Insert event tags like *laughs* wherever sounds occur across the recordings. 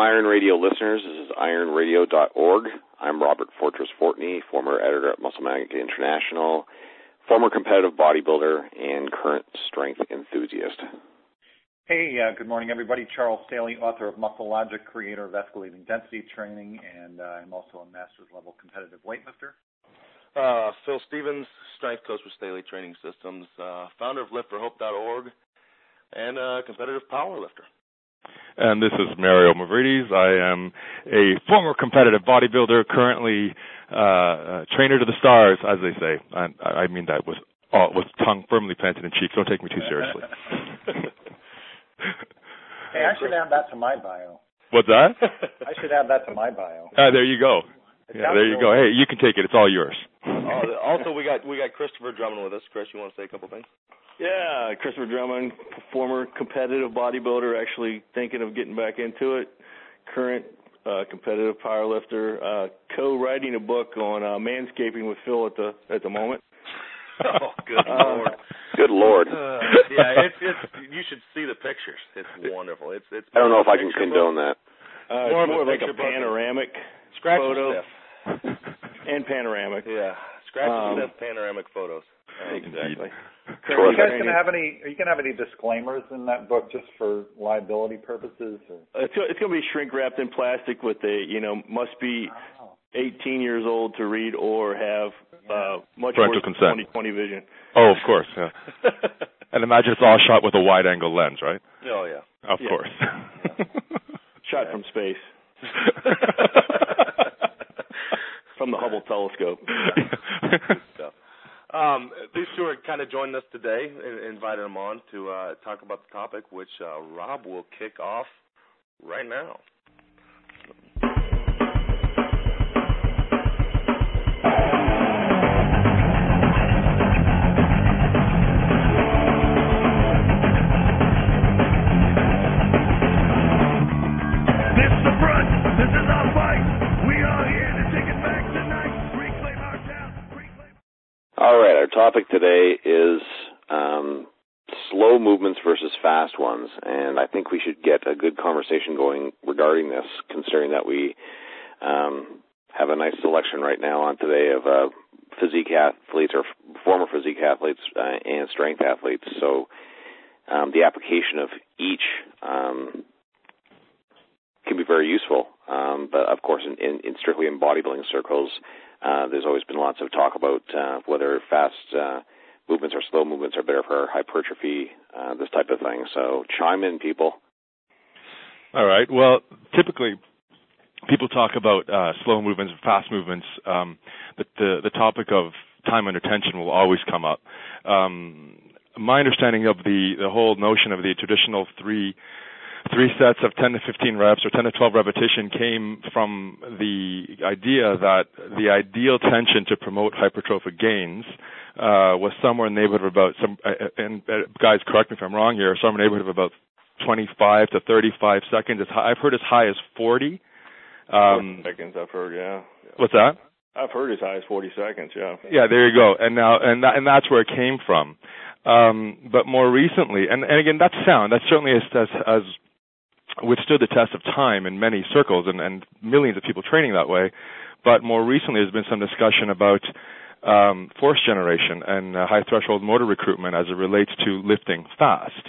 welcome Iron Radio listeners. This is ironradio.org. I'm Robert Fortress Fortney, former editor at MuscleMag International, former competitive bodybuilder, and current strength enthusiast. Hey, uh, good morning, everybody. Charles Staley, author of Muscle Logic, creator of Escalating Density Training, and uh, I'm also a master's level competitive weightlifter. Uh, Phil Stevens, strength coach with Staley Training Systems, uh, founder of LiftForHope.org, and a competitive powerlifter. And this is Mario Mavridis. I am a former competitive bodybuilder, currently uh, trainer to the stars, as they say. And I mean that with uh, with tongue firmly planted in cheek. Don't take me too seriously. hey, I should add that to my bio. What's that? I should add that to my bio. Uh, there you go. Yeah, there you go. Hey, you can take it. It's all yours. Oh, also, we got we got Christopher Drummond with us. Chris, you want to say a couple things? Yeah, Christopher Drummond, former competitive bodybuilder, actually thinking of getting back into it. Current uh, competitive powerlifter, uh, co-writing a book on uh, manscaping with Phil at the at the moment. *laughs* oh, good uh, lord! Good lord! Uh, yeah, it's it's you should see the pictures. It's wonderful. It's it's. I don't know if I can condone book. that. Uh, more, more like a panoramic Scratch photo and panoramic. Yeah, scratch um, panoramic photos. Exactly. Are you guys gonna have any? Are you gonna have any disclaimers in that book just for liability purposes? Or? It's it's gonna be shrink wrapped in plastic with a you know must be 18 years old to read or have uh, much parental consent 20/20 vision. Oh, of course, yeah. *laughs* and imagine it's all shot with a wide angle lens, right? Oh yeah. Of yeah. course. *laughs* shot from space. *laughs* from the Hubble telescope. *laughs* Um, these two are kind of joining us today. and Invited them on to uh, talk about the topic, which uh, Rob will kick off right now. Our topic today is um, slow movements versus fast ones, and I think we should get a good conversation going regarding this, considering that we um, have a nice selection right now on today of uh, physique athletes or former physique athletes uh, and strength athletes. So um, the application of each um, can be very useful. Um, but of course, in, in, in strictly in bodybuilding circles, uh, there's always been lots of talk about uh, whether fast uh, movements or slow movements are better for hypertrophy, uh, this type of thing. So chime in, people. All right. Well, typically people talk about uh, slow movements, and fast movements. Um, the, the, the topic of time under tension will always come up. Um, my understanding of the the whole notion of the traditional three three sets of 10 to 15 reps or 10 to 12 repetition came from the idea that the ideal tension to promote hypertrophic gains uh, was somewhere in the neighborhood of about some uh, and uh, guys correct me if I'm wrong here somewhere in the neighborhood of about 25 to 35 seconds I've heard as high as 40 um, seconds I've heard yeah. what's that? I've heard as high as 40 seconds yeah. Yeah there you go. And now and that, and that's where it came from. Um, but more recently, and, and again, that's sound. That's certainly has, has, has withstood the test of time in many circles and, and millions of people training that way. But more recently, there's been some discussion about um, force generation and uh, high threshold motor recruitment as it relates to lifting fast.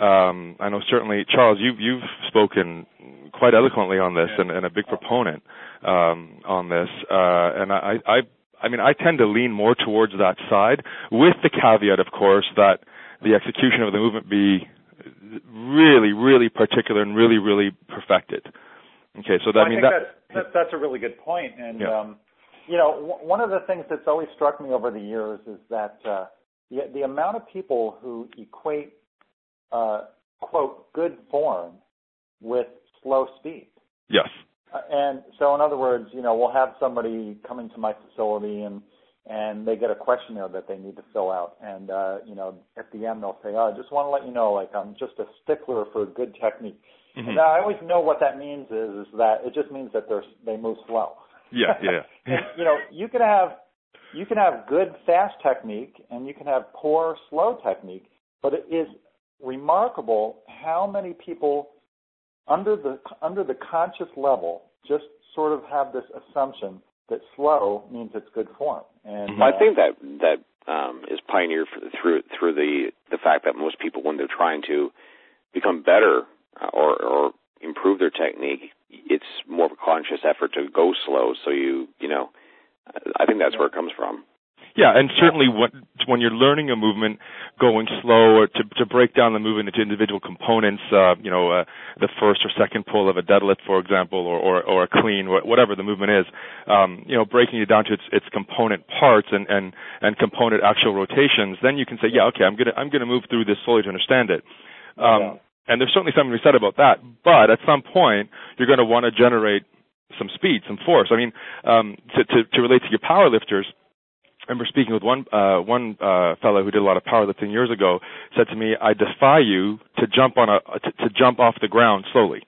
Um, I know certainly, Charles, you've you've spoken quite eloquently on this and, and a big proponent um, on this. Uh, and I, I, I mean, I tend to lean more towards that side, with the caveat, of course, that the execution of the movement be really, really particular and really, really perfected. Okay, so that well, I mean that, that, that's a really good point. point, and yeah. um, you know, w- one of the things that's always struck me over the years is that uh, the, the amount of people who equate uh, quote good form with slow speed. Yes. Uh, and so, in other words, you know, we'll have somebody coming to my facility and and they get a questionnaire that they need to fill out. And uh, you know, at the end they'll say, "Oh, I just want to let you know, like I'm just a stickler for good technique." Mm-hmm. And I always know what that means is, is that it just means that they're they move slow. Yeah, yeah. *laughs* and, you know, you can have you can have good fast technique and you can have poor slow technique, but it is remarkable how many people under the under the conscious level, just sort of have this assumption that slow means it's good form. And mm-hmm. I think that that um, is pioneered for, through through the the fact that most people, when they're trying to become better uh, or or improve their technique, it's more of a conscious effort to go slow. So you you know, I think that's where it comes from. Yeah, and certainly when, when you're learning a movement, going slow or to, to break down the movement into individual components, uh, you know, uh, the first or second pull of a deadlift, for example, or, or, or a clean, whatever the movement is, um, you know, breaking it down to its, its component parts and, and, and component actual rotations, then you can say, yeah, okay, I'm gonna, I'm gonna move through this slowly to understand it. Um, and there's certainly something to be said about that, but at some point, you're gonna want to generate some speed, some force. I mean, um, to, to, to relate to your power lifters, I remember speaking with one uh, one uh, fellow who did a lot of powerlifting years ago. Said to me, "I defy you to jump on a to, to jump off the ground slowly.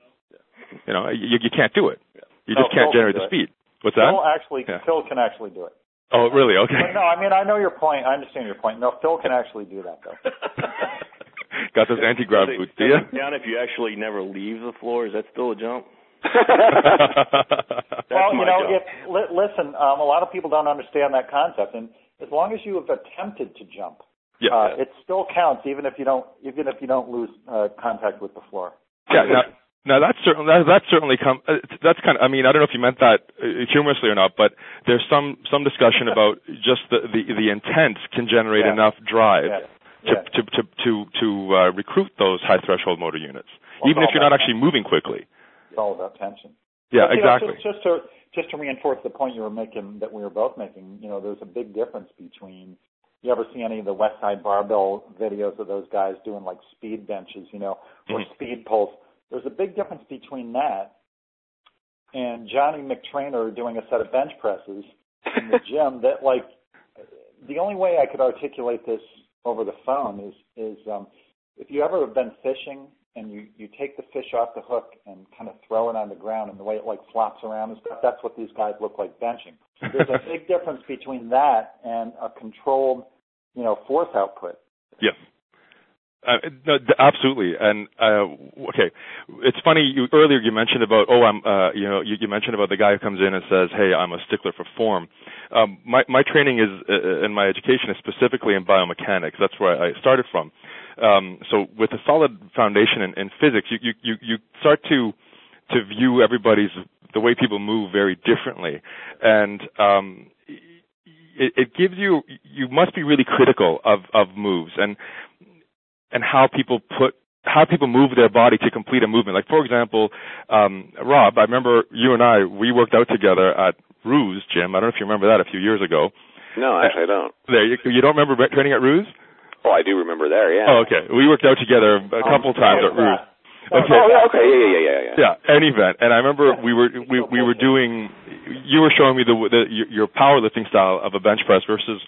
You know, you, you can't do it. You just can't Phil generate can the speed. What's that? Phil that? actually, yeah. Phil can actually do it. Oh, really? Okay. But no, I mean I know your point. I understand your point. No, Phil can actually do that though. *laughs* Got those anti-grav boots, do you? Down if you actually never leave the floor, is that still a jump? *laughs* well, you know, if, li- listen, um, a lot of people don't understand that concept, and as long as you have attempted to jump, yeah, uh, it still counts, even if you don't, even if you don't lose uh, contact with the floor. Yeah. Now, now that's certainly that, that's certainly come. Uh, that's kind of. I mean, I don't know if you meant that uh, humorously or not, but there's some some discussion about *laughs* just the the, the intent can generate yeah. enough drive. Yeah. To, yeah. to to to to uh, recruit those high threshold motor units, well, even if you're not actually moving quickly. It's all about tension. Yeah, but, exactly. Know, just, just to just to reinforce the point you were making that we were both making, you know, there's a big difference between. You ever see any of the Westside Barbell videos of those guys doing like speed benches, you know, or mm-hmm. speed pulls? There's a big difference between that and Johnny McTrainer doing a set of bench presses in the *laughs* gym. That like the only way I could articulate this over the phone is is um, if you ever have been fishing and you you take the fish off the hook and kind of throw it on the ground and the way it like flops around and stuff that's what these guys look like benching there's a big difference between that and a controlled you know force output yes uh, no, absolutely, and uh, okay, it's funny. You, earlier you mentioned about oh, I'm uh, you know you, you mentioned about the guy who comes in and says, hey, I'm a stickler for form. Um, my my training is uh, and my education is specifically in biomechanics. That's where I started from. Um, so with a solid foundation in, in physics, you, you you start to to view everybody's the way people move very differently, and um, it, it gives you you must be really critical of of moves and and how people put how people move their body to complete a movement. Like for example, um, Rob, I remember you and I we worked out together at Ruse Gym. I don't know if you remember that a few years ago. No, actually I don't. There, you, you don't remember training at Ruse? Oh, I do remember there. Yeah. Oh, okay. We worked out together a couple oh, times at Ruse. Okay. Oh, yeah, okay. Yeah, yeah, yeah, yeah. Yeah, an event, and I remember we were we we were doing. You were showing me the, the your powerlifting style of a bench press versus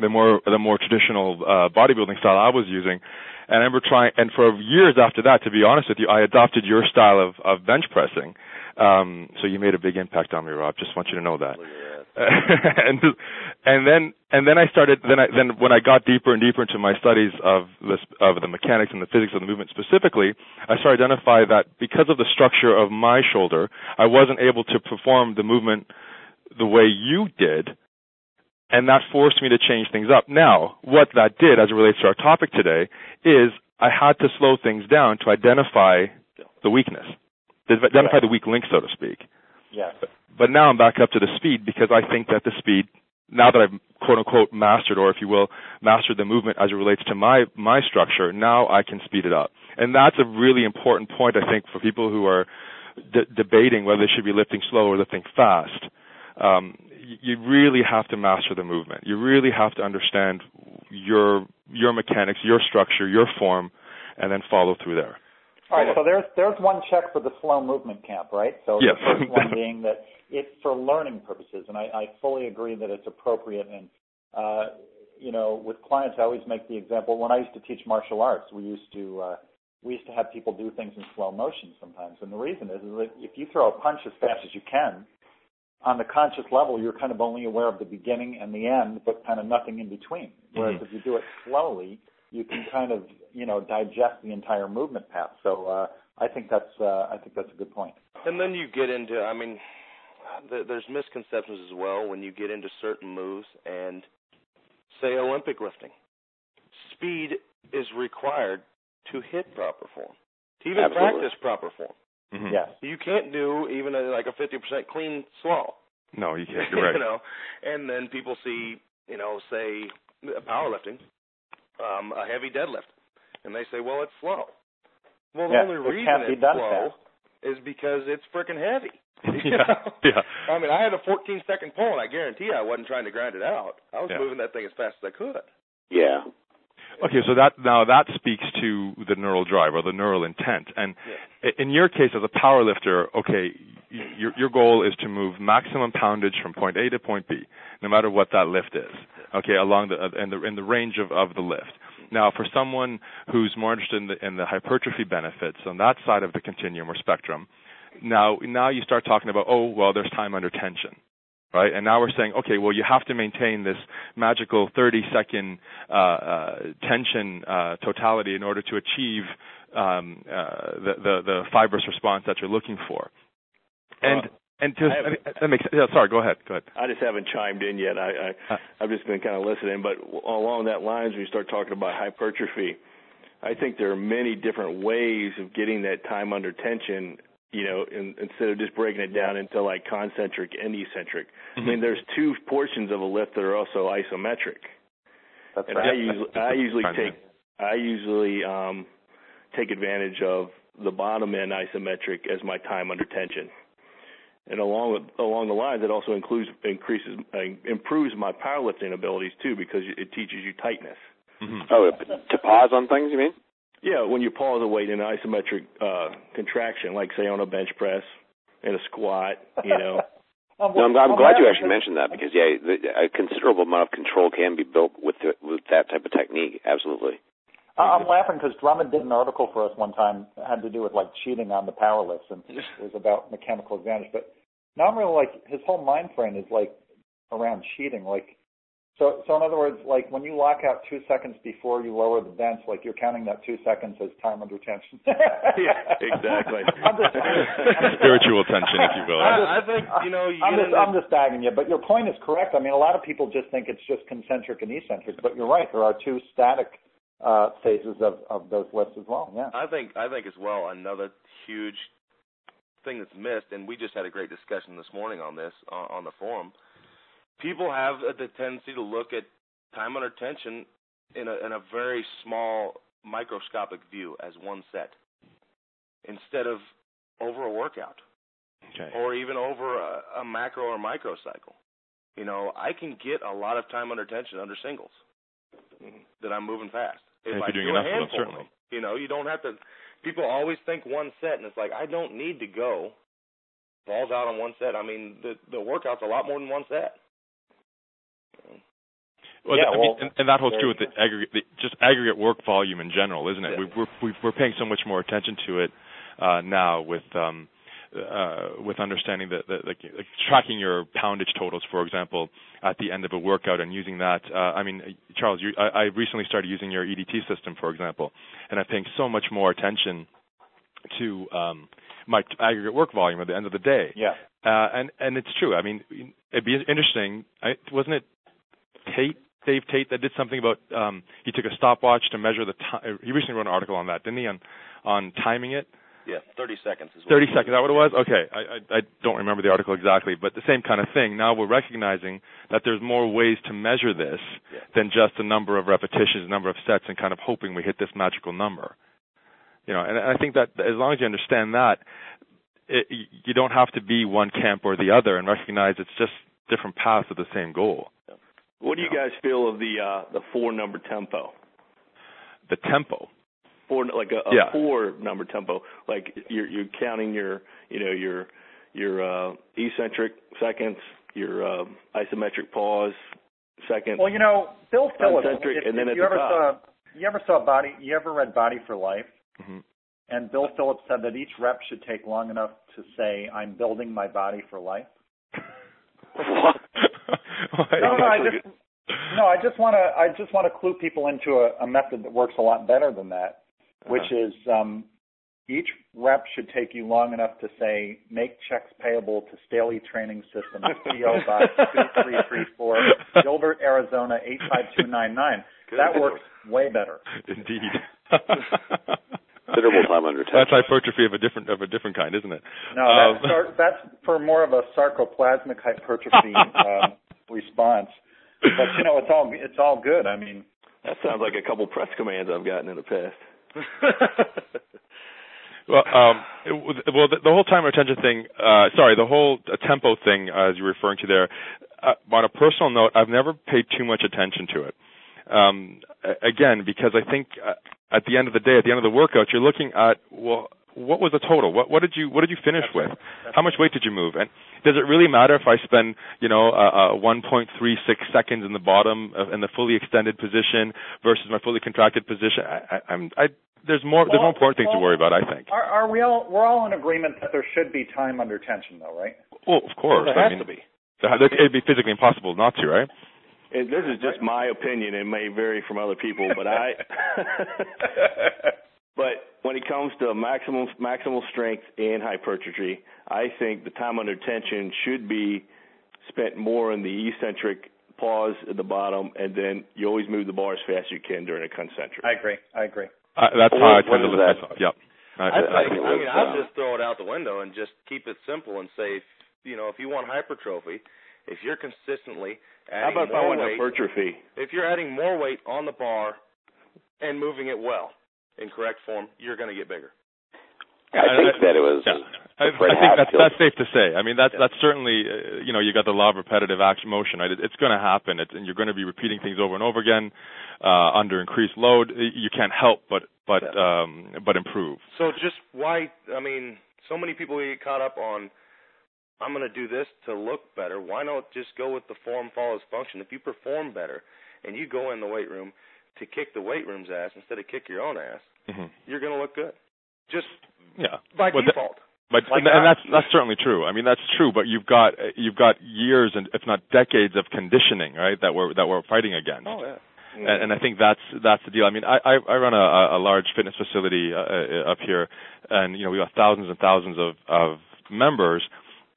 the more the more traditional uh, bodybuilding style I was using. And I remember trying, and for years after that, to be honest with you, I adopted your style of, of bench pressing. Um, so you made a big impact on me, Rob. Just want you to know that. *laughs* and and then and then I started then I then when I got deeper and deeper into my studies of this of the mechanics and the physics of the movement specifically, I started to identify that because of the structure of my shoulder, I wasn't able to perform the movement the way you did, and that forced me to change things up. Now, what that did as it relates to our topic today is I had to slow things down to identify the weakness, to identify the weak link, so to speak. But now I'm back up to the speed because I think that the speed, now that I've quote unquote mastered, or if you will, mastered the movement as it relates to my my structure, now I can speed it up. And that's a really important point, I think, for people who are d- debating whether they should be lifting slow or lifting fast. Um, you really have to master the movement. You really have to understand your your mechanics, your structure, your form, and then follow through there. All right, so there's there's one check for the slow movement camp, right? So yes. the first *laughs* one being that it's for learning purposes, and I, I fully agree that it's appropriate. And uh, you know, with clients, I always make the example. When I used to teach martial arts, we used to uh, we used to have people do things in slow motion sometimes, and the reason is, is that if you throw a punch as fast as you can, on the conscious level, you're kind of only aware of the beginning and the end, but kind of nothing in between. Whereas mm-hmm. if you do it slowly, you can kind of you know digest the entire movement path. So uh, I think that's uh, I think that's a good point. And then you get into, I mean, the, there's misconceptions as well when you get into certain moves and say Olympic lifting. Speed is required to hit proper form, to even Absolutely. practice proper form. Mhm. Yes. You can't do even a, like a 50% clean slow. No, you can't. *laughs* You're right. you know, and then people see, you know, say powerlifting, um, a heavy deadlift, and they say, well, it's slow. Well, the Yeah, only reason can't it's slow fast. is because it's freaking heavy. *laughs* *laughs* Yeah, know? yeah. I mean, I had a 14 second pull, and I guarantee I wasn't trying to grind it out. I was Yeah. moving that thing as fast as I could. Yeah. Okay, so that now that speaks to the neural drive or the neural intent. And Yeah. in your case, as a power lifter, okay, your your goal is to move maximum poundage from point A to point B, no matter what that lift is. Okay, along the in the in the range of of the lift. Now, for someone who's more interested in the in the hypertrophy benefits on that side of the continuum or spectrum, now now you start talking about oh well, there's time under tension right? And now we're saying, okay, well, you have to maintain this magical 30 second uh, uh, tension uh, totality in order to achieve um, uh, the, the the fibrous response that you're looking for. And Uh, and to I have- I mean, that makes yeah, sorry, go ahead, go ahead. I just haven't chimed in yet. I, I Uh. I've just been kind of listening, but along that lines, when you start talking about hypertrophy, I think there are many different ways of getting that time under tension. You know, in, instead of just breaking it down into like concentric and eccentric. I mean, there's two portions of a lift that are also isometric, That's and right. I usually I usually take I usually um, take advantage of the bottom end isometric as my time under tension. And along with, along the lines, it also includes increases uh, improves my powerlifting abilities too because it teaches you tightness. Mhm. Oh, to pause on things, you mean? Yeah, when you pause a weight in an isometric uh, contraction, like say on a bench press, in a squat, you know. *laughs* Um, No, I'm, well, I'm glad you actually mentioned that because yeah, the, a considerable amount of control can be built with the, with that type of technique. Absolutely. I- I'm laughing because Drummond did an article for us one time that had to do with like cheating on the power lifts, and it was about mechanical advantage. But now I'm really like his whole mind frame is like around cheating. Like, so so in other words, like when you lock out two seconds before you lower the bench, like you're counting that two seconds as time under tension. *laughs* Yeah, exactly. I'm *laughs* just, I'm just- Spiritual tension, if you will. I, I think you know you I'm just, into, I'm just bagging you, but your point is correct. I mean, a lot of people just think it's just concentric and eccentric, but you're right. There are two static uh, phases of, of those lifts as well. Yeah. I think I think as well another huge thing that's missed, and we just had a great discussion this morning on this on, on the forum. People have the tendency to look at time under tension in a in a very small microscopic view as one set, instead of over a workout Okay. or even over a, a macro or micro cycle. You know, I can get a lot of time under tension under singles that I'm moving fast. If I you're doing do a enough of them, handful of certainly. them, you know, you don't have to. People always think one set, and it's like I don't need to go balls out on one set. I mean, the the workout's a lot more than one set. Well, Yeah, I mean, well, and, and that holds true with the aggregate, the, just aggregate work volume in general, isn't it? Yeah. We, we're we- we're paying so much more attention to it uh, now with um, uh, with understanding that, that like, like tracking your poundage totals, for example, at the end of a workout and using that. Uh, I mean, Charles, you, I, I recently started using your EDT system, for example, and I'm paying so much more attention to um, my t- aggregate work volume at the end of the day. Yeah. Uh, and and it's true. I mean, it'd be interesting. I, wasn't it Tate, Dave Tate, that did something about um, he took a stopwatch to measure the time. He recently wrote an article on that, didn't he? On on timing it. Yeah, 30 seconds is Thirty seconds. Is that what it was? Okay. I, I I don't remember the article exactly, but the same kind of thing. Now we're recognizing that there's more ways to measure this Yeah. than just the number of repetitions, number of sets, and kind of hoping we hit this magical number. You know, and I think that as long as you understand that, it, you don't have to be one camp or the other, and recognize it's just different paths to the same goal. What do you guys feel of the uh, the four number tempo? The tempo. Four like a, a Yeah. four number tempo. Like you're you're counting your you know your your uh, eccentric seconds, your uh, isometric pause seconds. Well, you know, Bill Phillips. Concentric, If, and then if you the ever top. saw, you ever saw Body? You ever read Body for Life? hmm And Bill Phillips said that each rep should take long enough to say, "I'm building my body for life." *laughs* What? *laughs* No, no, I just no, I just want to I just want to clue people into a, a method that works a lot better than that, which is um, each rep should take you long enough to say, make checks payable to Staley Training Systems, *laughs* PO Box 2334, *laughs* Gilbert, Arizona 85299. That works way better. Indeed. Considerable time under tension. That's hypertrophy of a different of a different kind, isn't it? No, that's, um, that's for more of a sarcoplasmic hypertrophy um, response. But you know, it's all it's all good. I mean, that sounds like a couple press commands I've gotten in the past. *laughs* well, um, it, well, the, the, whole time retention thing. Uh, sorry, the whole uh, tempo thing, uh, as you're referring to there. Uh, on a personal note, I've never paid too much attention to it. Um, again, because I think uh, at the end of the day, at the end of the workout, you're looking at well, what was the total? What, what did you what did you finish with? How much weight did you move? And does it really matter if I spend you know uh, uh, 1.36 seconds in the bottom of, in the fully extended position versus my fully contracted position? I, I, I'm I, there's more there's more important things well, to worry about. I think. Are, are we all we're all in agreement that there should be time under tension, though, right? Well, of course. Well, there I has mean, to be. It'd be physically impossible not to, right? And this is just my opinion. It may vary from other people, but I. *laughs* but when it comes to maximum maximal strength and hypertrophy, I think the time under tension should be spent more in the eccentric pause at the bottom, and then you always move the bar as fast as you can during a concentric. I agree. I agree. Uh, that's how I tend to look that? myself. Yep. I, I, think, I mean, I'd just throw it out the window and just keep it simple and say, if, you know, if you want hypertrophy, if you're consistently adding How about more if I weight, hypertrophy? if you're adding more weight on the bar and moving it well in correct form, you're going to get bigger. I think that it was. Yeah. I, I think that's that's safe to say. I mean, that's that's certainly uh, you know you got the law of repetitive action motion. Right? It, it's going to happen, it's, and you're going to be repeating things over and over again uh, under increased load. You can't help but but um, but improve. So just why? I mean, so many people get caught up on. I'm going to do this to look better. Why not just go with the form follows function? If you perform better and you go in the weight room to kick the weight room's ass instead of kick your own ass, mm-hmm. you're going to look good. Just yeah, by well, default. But like and, and that's that's certainly true. I mean, that's true. But you've got you've got years and if not decades of conditioning, right? That we're that we're fighting against. Oh yeah. And, and I think that's that's the deal. I mean, I I, I run a, a large fitness facility uh, up here, and you know we have thousands and thousands of of members,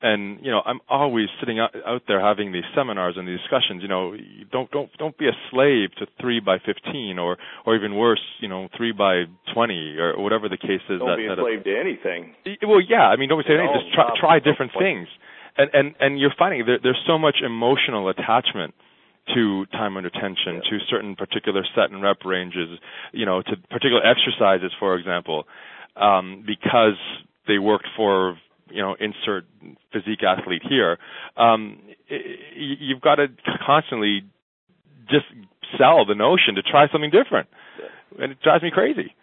and you know i'm always sitting out, out there having these seminars and these discussions you know don't don't don't be a slave to 3 by 15 or or even worse you know 3 by 20 or whatever the case is don't that, be a that slave to anything. Well yeah i mean don't be slave to anything just try try different things. And and and you're finding there, there's so much emotional attachment to time under tension, to certain particular set and rep ranges, you know, to particular exercises, for example, um, because they worked for you know insert physique athlete here. Um, y- y- you've got to constantly just sell the notion to try something different, and it drives me crazy.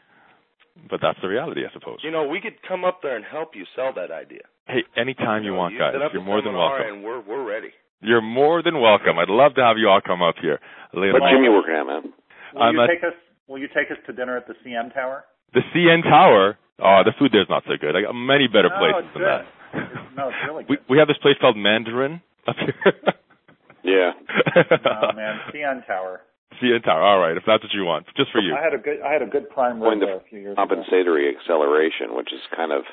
But that's the reality, I suppose. You know, we could come up there and help you sell that idea. Hey, anytime you, know, want, you guys, you're more than welcome. And we're we're ready. You're more than welcome. I'd love to have you all come up here later. What gym you working at, man? Will I'm you at- take us? Will you take us to dinner at the CN Tower? The CN Tower. Oh, the food there's not so good. I got many better no, places it's than good. that. It's- no, it's really *laughs* We good. we have this place called Mandarin up here. *laughs* Yeah. *laughs* oh man, CN Tower. CN Tower. All right, if that's what you want, just for you. I had a good I had a good prime Going rib to there a few years ago. compensatory acceleration, which is kind of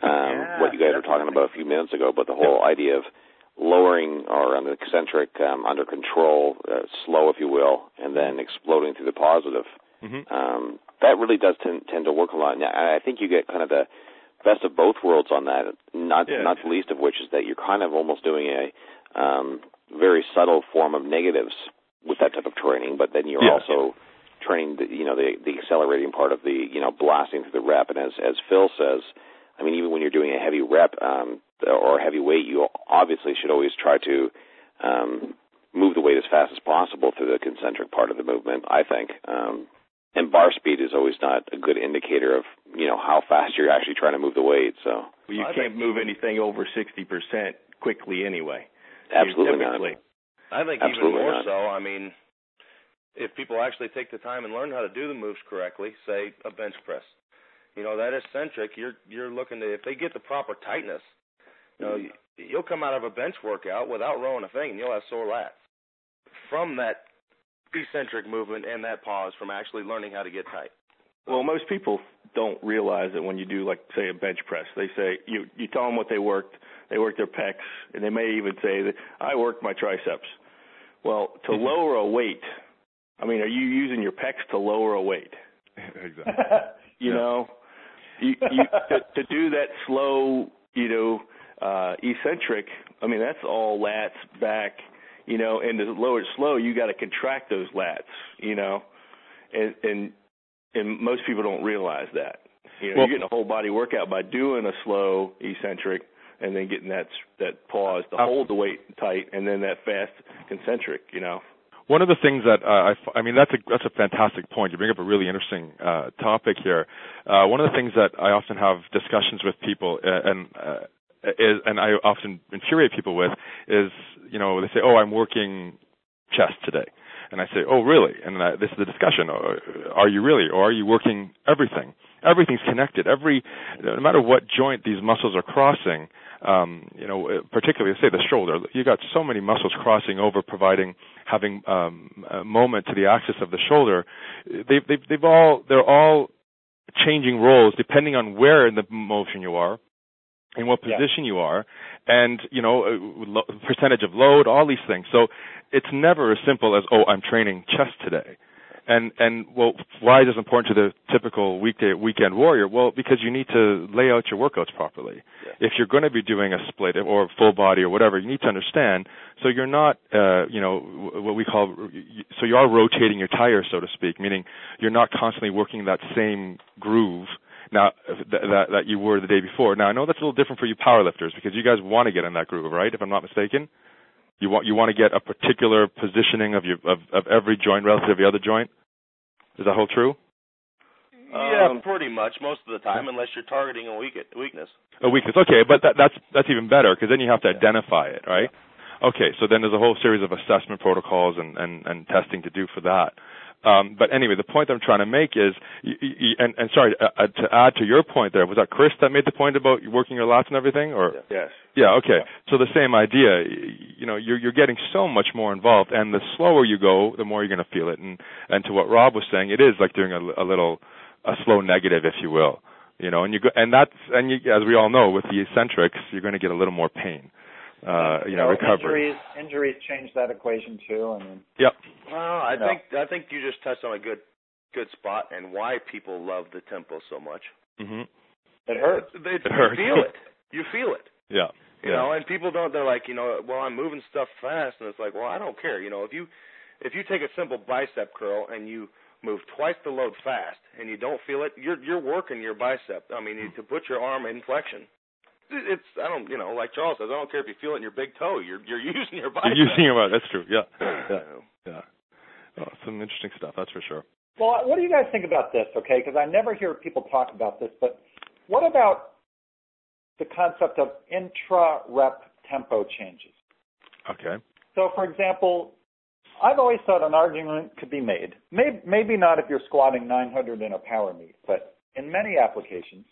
um, Yeah, what you guys were talking about a few minutes ago, but the whole idea of lowering or on the eccentric um, under control, uh, slow if you will, and then exploding through the positive. Hmm Um, that really does tend, tend to work a lot. And I think you get kind of the best of both worlds on that. Not Yeah. not the least of which is that you're kind of almost doing a um, very subtle form of negatives with that type of training, but then you're Yeah. also training the you know the the accelerating part of the you know blasting through the rep. And as as Phil says, I mean even when you're doing a heavy rep um, or a heavy weight, you obviously should always try to um, move the weight as fast as possible through the concentric part of the movement. I think. Um, and bar speed is always not a good indicator of you know how fast you're actually trying to move the weight. So you I can't move anything over 60% quickly anyway absolutely not. typically. I think Absolutely even more not. so. I mean, if people actually take the time and learn how to do the moves correctly, say a bench press, you know that eccentric, you're you're looking to if they get the proper tightness, you know, you'll come out of a bench workout without rowing a thing, and you'll have sore lats from that eccentric movement and that pause from actually learning how to get tight. Well, most people don't realize that when you do like say a bench press, they say you you tell them what they worked, they worked their pecs, and they may even say that I worked my triceps. Well, to *laughs* lower a weight, I mean, are you using your pecs to lower a weight? *laughs* exactly. *laughs* you yeah. know, you, you to, to do that slow, you know, uh eccentric. I mean, that's all lats back, you know, and to lower it slow, you got to contract those lats, you know, and and and most people don't realize that. You know, well, you're getting a whole body workout by doing a slow eccentric and then getting that that pause to uh, hold the weight tight, and then that fast concentric. You know. One of the things that uh, I, I mean that's a that's a fantastic point. You bring up a really interesting uh, topic here. Uh, one of the things that I often have discussions with people, uh, and uh, is, and I often infuriate people with, is you know they say, "Oh, I'm working chest today," and I say, "Oh, really?" And I, this is the discussion: Are you really, or are you working everything? Everything's connected. Every, no matter what joint these muscles are crossing, um, you know, particularly say the shoulder, you got so many muscles crossing over, providing having um, a moment to the axis of the shoulder. They've, they've, they've all, they're all changing roles depending on where in the motion you are, in what position yeah. you are, and you know, uh, percentage of load, all these things. So it's never as simple as, oh, I'm training chest today. And and well, why is this important to the typical weekday weekend warrior? Well, because you need to lay out your workouts properly. Yeah. If you're going to be doing a split or full body or whatever, you need to understand. So you're not, uh, you know, what we call, so you are rotating your tires, so to speak, meaning you're not constantly working that same groove now that, that that you were the day before. Now I know that's a little different for you powerlifters because you guys want to get in that groove, right? If I'm not mistaken. You want you want to get a particular positioning of your of, of every joint relative to the other joint. Is that whole true? Yeah, um, pretty much most of the time, unless you're targeting a weak, weakness. A weakness, okay, but that, that's that's even better because then you have to yeah. identify it, right? Yeah. Okay, so then there's a whole series of assessment protocols and, and, and testing to do for that. Um, but anyway, the point I'm trying to make is, you, you, and, and sorry uh, uh, to add to your point there, was that Chris that made the point about working your lats and everything, or yes, yeah, okay. So the same idea, you know, you're you're getting so much more involved, and the slower you go, the more you're going to feel it. And and to what Rob was saying, it is like doing a, a little a slow negative, if you will, you know, and you go, and that's and you, as we all know, with the eccentrics, you're going to get a little more pain uh, you know, recovery. Injuries, injuries change that equation too. I mean, yep. Well, I think I think you just touched on a good good spot and why people love the tempo so much. Mm-hmm. It hurts. It, it, it hurts. You feel it. You feel it. Yeah. You yeah. know, and people don't. They're like, you know, well, I'm moving stuff fast, and it's like, well, I don't care. You know, if you if you take a simple bicep curl and you move twice the load fast and you don't feel it, you're you're working your bicep. I mean, to put your arm in flexion it's I don't you know like Charles says I don't care if you feel it in your big toe you're you're *laughs* using your body. You're using your body. That's true. Yeah. *sighs* Yeah. yeah. Oh, some interesting stuff. That's for sure. Well, what do you guys think about this? Okay, because I never hear people talk about this, but what about the concept of intra-rep tempo changes? Okay. So, for example, I've always thought an argument could be made. Maybe, maybe not if you're squatting 900 in a power meet, but in many applications,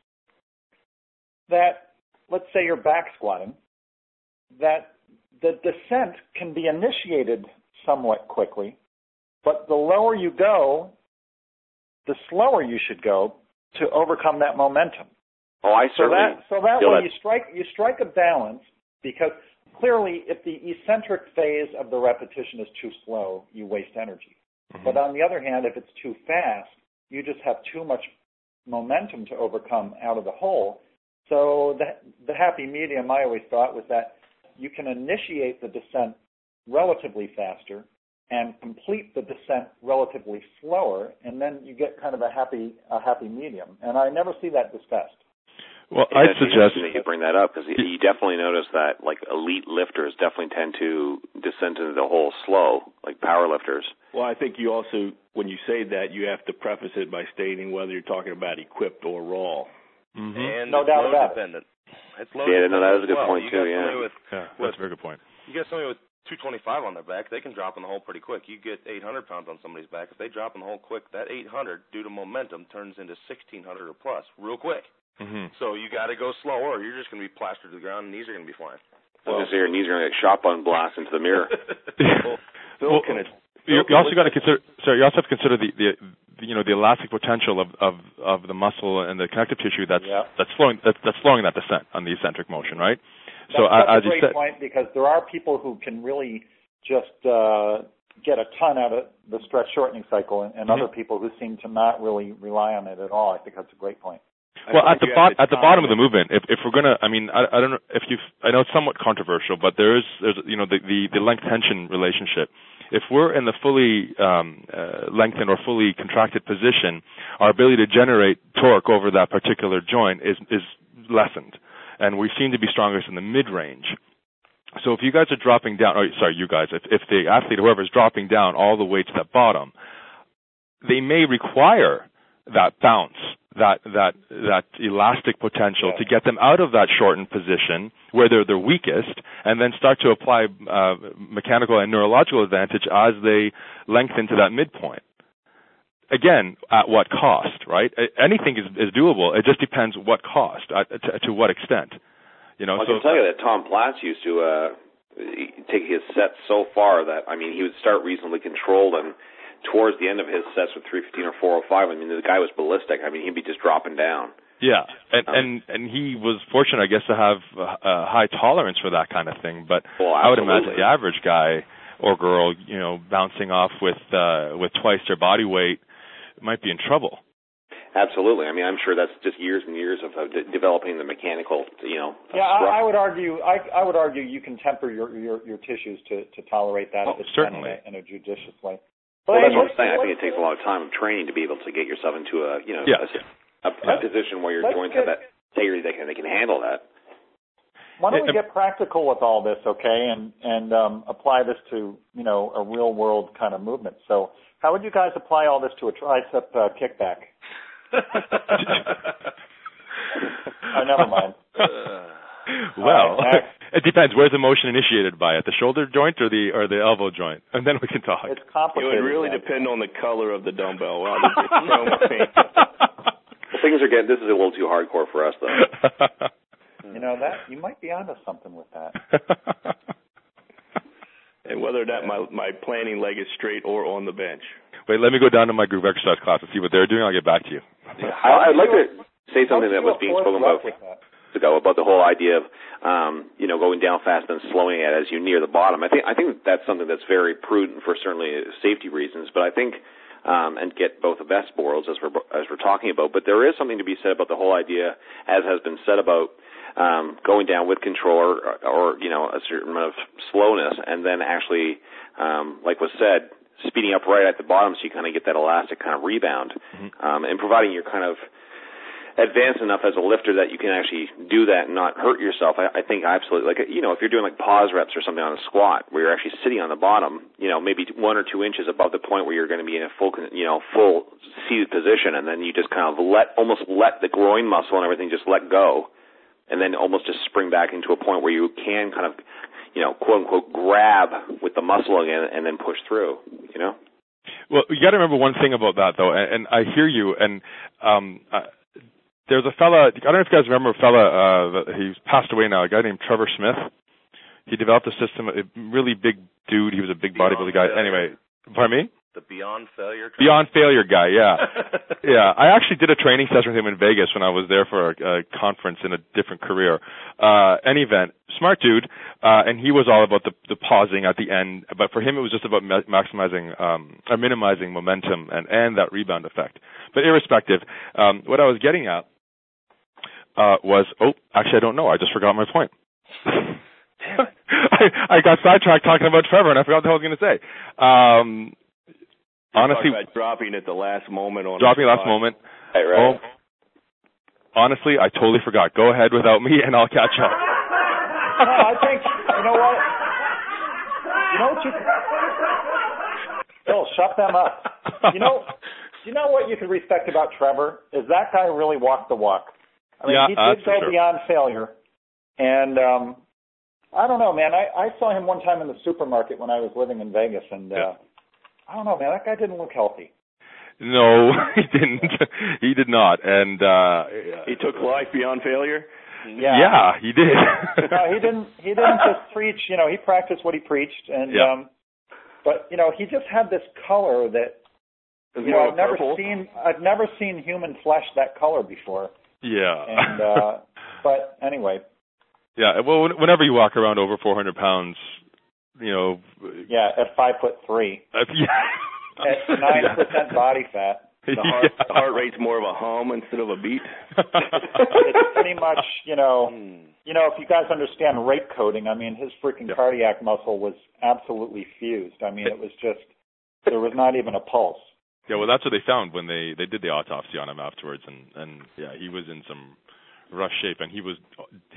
that let's say you're back squatting, that the descent can be initiated somewhat quickly, but the lower you go, the slower you should go to overcome that momentum. Oh, I certainly. So that, so that way that. you strike you strike a balance because clearly, if the eccentric phase of the repetition is too slow, you waste energy. Mm-hmm. But on the other hand, if it's too fast, you just have too much momentum to overcome out of the hole, so the, the happy medium I always thought was that you can initiate the descent relatively faster and complete the descent relatively slower, and then you get kind of a happy a happy medium. And I never see that discussed. Well, I'd suggest that you bring that up because you definitely notice that like elite lifters definitely tend to descend into the hole slow, like power lifters. Well, I think you also, when you say that, you have to preface it by stating whether you're talking about equipped or raw. Mm-hmm. And no doubt about dependent. it. It's load yeah, no, that was a good well. point you too. Yeah, with, yeah, with, that's a very good point. You got somebody with 225 on their back, they can drop in the hole pretty quick. You get 800 pounds on somebody's back, if they drop in the hole quick, that 800 due to momentum turns into 1600 or plus real quick. Mm-hmm. So you got to go slower, or you're just going to be plastered to the ground, and knees are going to be flying. Well, I was going to say your knees are going to get shotgun blast into the mirror. *laughs* well, Phil can you, you also got to consider. Sorry, you also have to consider the, the, the you know the elastic potential of of of the muscle and the connective tissue that's Yeah. that's slowing that's, that's slowing that descent on the eccentric motion, right? That's so a- as a you great said, point because there are people who can really just uh, get a ton out of the stretch shortening cycle, and, and Mhm. other people who seem to not really rely on it at all. I think that's a great point. Well, at the have at the bottom of the movement, if if we're gonna, I mean, I, I don't know if you, I know it's somewhat controversial, but there is there's you know the the, the length tension relationship. If we're in the fully um, uh, lengthened or fully contracted position, our ability to generate torque over that particular joint is is lessened, and we seem to be strongest in the mid range. So if you guys are dropping down, or sorry, you guys, if, if the athlete, whoever is dropping down all the way to that bottom, they may require that bounce, that that that elastic potential Yeah. to get them out of that shortened position where they're their weakest, and then start to apply uh, mechanical and neurological advantage as they lengthen to that midpoint. Again, at what cost, right? Anything is, is doable. It just depends what cost, uh, to, to what extent. You know, I so can tell you that Tom Platz used to uh, take his sets so far that I mean he would start reasonably controlled and towards the end of his sets with 315 or 405, I mean the guy was ballistic. I mean he'd be just dropping down. Yeah, and Um, and and he was fortunate, I guess, to have a, a high tolerance for that kind of thing. But Well, I would imagine the average guy or girl, you know, bouncing off with uh with twice their body weight might be in trouble. Absolutely. I mean I'm sure that's just years and years of, of de- developing the mechanical, you know. Yeah. I, I would argue. I, I would argue you can temper your your, your tissues to, to tolerate that Oh, if it's certainly. done in a, in a judicious way. Well, that's what I'm saying. I think it takes a lot of time of training to be able to get yourself into a, you know, Yeah. a, a, a position where your Let's joints get- have that integrity they can they can handle that. Why don't we get practical with all this, okay, and and um, apply this to you know a real world kind of movement. So, how would you guys apply all this to a tricep uh, kickback? *laughs* *laughs* Oh, never mind. *laughs* *laughs* well, All right, next. *laughs* it depends. Where's the motion initiated by? At the shoulder joint or the or the elbow joint? And then we can talk. It's complicated. It complicated. would really man. depend on the color of the dumbbell. Wow, this is so *laughs* much pain. Well, things are getting. This is a little too hardcore for us, though. You know that you might be onto something with that. and whether or not my my planning leg is straight or on the bench. Wait, let me go down to my group exercise class and see what they're doing. I'll get back to you. I, I'd like to say something that was being spoken about with that? Ago about the whole idea of um, you know going down fast and slowing it as you near the bottom. I think I think that's something that's very prudent for certainly safety reasons. But I think um, and get both the best worlds as we're as we're talking about. But there is something to be said about the whole idea, as has been said about um, going down with control or, or you know a certain amount of slowness, and then actually, um, like was said, speeding up right at the bottom so you kind of get that elastic kind of rebound, um, and providing you're kind of advanced enough as a lifter that you can actually do that and not hurt yourself. I, I think absolutely, like you know, if you're doing like pause reps or something on a squat where you're actually sitting on the bottom, you know, maybe one or two inches above the point where you're going to be in a full, you know, full seated position, and then you just kind of let almost let the groin muscle and everything just let go, and then almost just spring back into a point where you can kind of, you know, quote unquote, grab with the muscle again and then push through. You know. Well, you got to remember one thing about that, though, and, and I hear you. And um, uh, there's a fella. I don't know if you guys remember a fella. Uh, that- he's passed away now. A guy named Trevor Smith. He developed a system. A really big dude. He was a big Beyond bodybuilder guy. failure. Anyway, pardon me. The beyond failure. Beyond failure guy. Yeah. *laughs* yeah, I actually did a training session with him in Vegas when I was there for a, a conference in a different career. Uh, any event, smart dude, uh, and he was all about the, the pausing at the end. But for him, it was just about ma- maximizing um, or minimizing momentum and and that rebound effect. But irrespective, um, what I was getting at uh, was, oh, actually, I don't know. I just forgot my point. *laughs* I, I got sidetracked talking about Trevor, and I forgot what I was going to say. Um, honestly, dropping at the last moment on dropping last moment. Right. Right. Oh, honestly, I totally forgot. Go ahead without me, and I'll catch up. No, I think you know what. You know what you. *laughs* Bill, shut them up. You know, you know what you could respect about Trevor is that guy really walked the walk. I mean, Yeah, he did go sure. beyond failure, and um I don't know, man. I I saw him one time in the supermarket when I was living in Vegas, and uh I don't know, man. That guy didn't look healthy. No, *laughs* he didn't. he did not. And uh He took life beyond failure. Yeah. yeah, he did. *laughs* no, he didn't. He didn't just preach. You know, he practiced what he preached, and Yeah. um, but you know, he just had this color that you know I've never purple. seen I've never seen human flesh that color before. Yeah. And uh *laughs* but anyway, yeah. Well, when- whenever you walk around over 400 pounds, you know. yeah, at five foot three, *laughs* Uh, yeah. at nine percent body fat, The *laughs* heart, Yeah. the heart rate's more of a hum instead of a beat. it's pretty much you know Hmm. you know if you guys understand rate coding, I mean his freaking Yeah. cardiac muscle was absolutely fused. I mean it was just there was not even a pulse. Yeah, well, that's what they found when they they did the autopsy on him afterwards, and and yeah, he was in some rough shape, and he was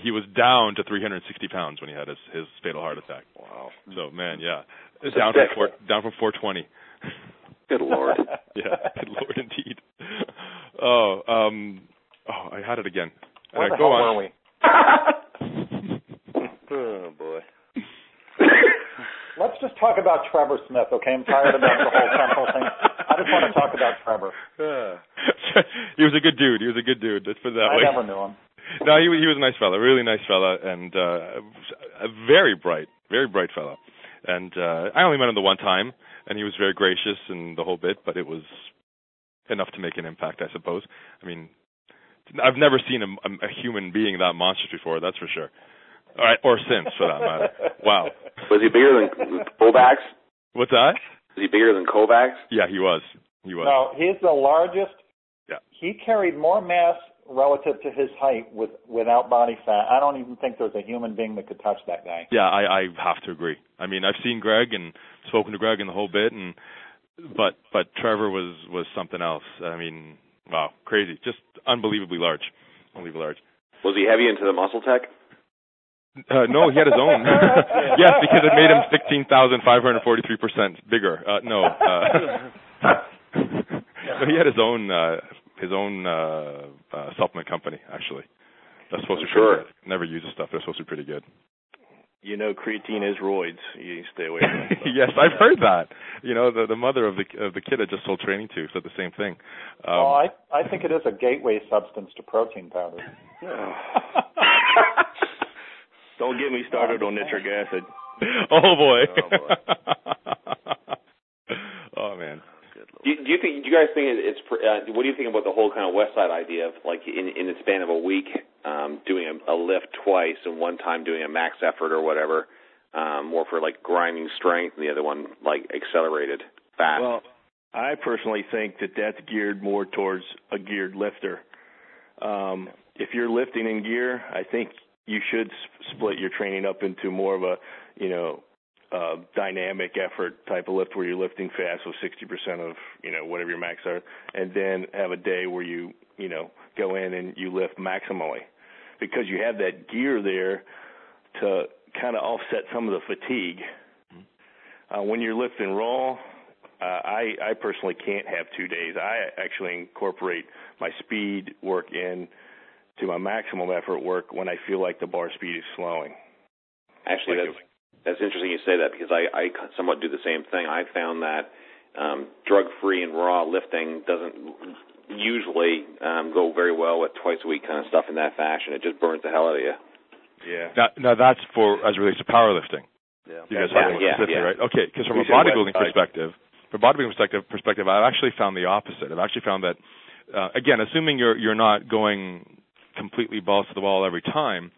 he was down to 360 pounds when he had his his fatal heart attack. Wow. So man, yeah, It's down a from four, down from 420. Good lord. *laughs* yeah, good lord, indeed. Oh, um, oh, I had it again. Where the go hell on. were we? *laughs* Oh boy. *laughs* Let's just talk about Trevor Smith, okay? I'm tired about the whole temple thing. *laughs* I just want to talk about Trevor. *laughs* he was a good dude. He was a good dude. Let's put it that I way. never knew him. no, he he was a nice fella, really nice fella, and uh, a very bright, very bright fella. And uh, I only met him the one time, and he was very gracious and the whole bit, but it was enough to make an impact, I suppose. I mean, I've never seen a, a, a human being that monstrous before, that's for sure. All right, or since, for that matter. Wow. Was he bigger than Kovacs? What's that? Was he bigger than Kovacs? Yeah, he was. He was. No, he's the largest. Yeah. He carried more mass relative to his height with without body fat. I don't even think there's a human being that could touch that guy. Yeah, I, I have to agree. I mean, I've seen Greg and spoken to Greg and the whole bit, and but but Trevor was was something else. I mean, wow, crazy, just unbelievably large, unbelievably large. Was he heavy into the MuscleTech? Uh, no, he had his own. *laughs* yes, because it made him sixteen thousand five hundred forty-three percent bigger. Uh, no, uh, *laughs* no, he had his own uh, his own uh, uh, supplement company actually. That's supposed to be Sure. pretty good. Never use the stuff. They're supposed to be pretty good. You know, creatine is roids. You stay away from *laughs* that. yes, I've heard that. You know, the the mother of the of the kid I just sold training to said the same thing. Um, well, I I think it is a gateway substance to protein powder. Don't get me started on nitric acid. *laughs* oh boy. Oh, boy. *laughs* oh man. Do you, do you think? Do you guys think it's? Uh, what do you think about the whole kind of Westside idea of like in in the span of a week, um, doing a, a lift twice and one time doing a max effort or whatever, um, more for like grinding strength, and the other one like accelerated fast. Well, I personally think that that's geared more towards a geared lifter. Um, if you're lifting in gear, I think you should s- split your training up into more of a, you know, uh, dynamic effort type of lift where you're lifting fast with 60% of, you know, whatever your max are, and then have a day where you, you know, go in and you lift maximally because you have that gear there to kind of offset some of the fatigue. Uh, when you're lifting raw, uh, I I personally can't have two days. I actually incorporate my speed work in to my maximum effort work when I feel like the bar speed is slowing. Actually, Like that's that's interesting you say that because I I somewhat do the same thing. I found that um, drug free and raw lifting doesn't usually um, go very well with twice a week kind of stuff in that fashion. It just burns the hell out of you. Yeah. Now, now that's for as it relates to powerlifting. Yeah. You guys Yeah, have yeah, yeah. right? Okay, because from We a bodybuilding perspective, from a bodybuilding perspective, perspective, I've actually found the opposite. I've actually found that, uh, again, assuming you're you're not going completely balls to the wall every time,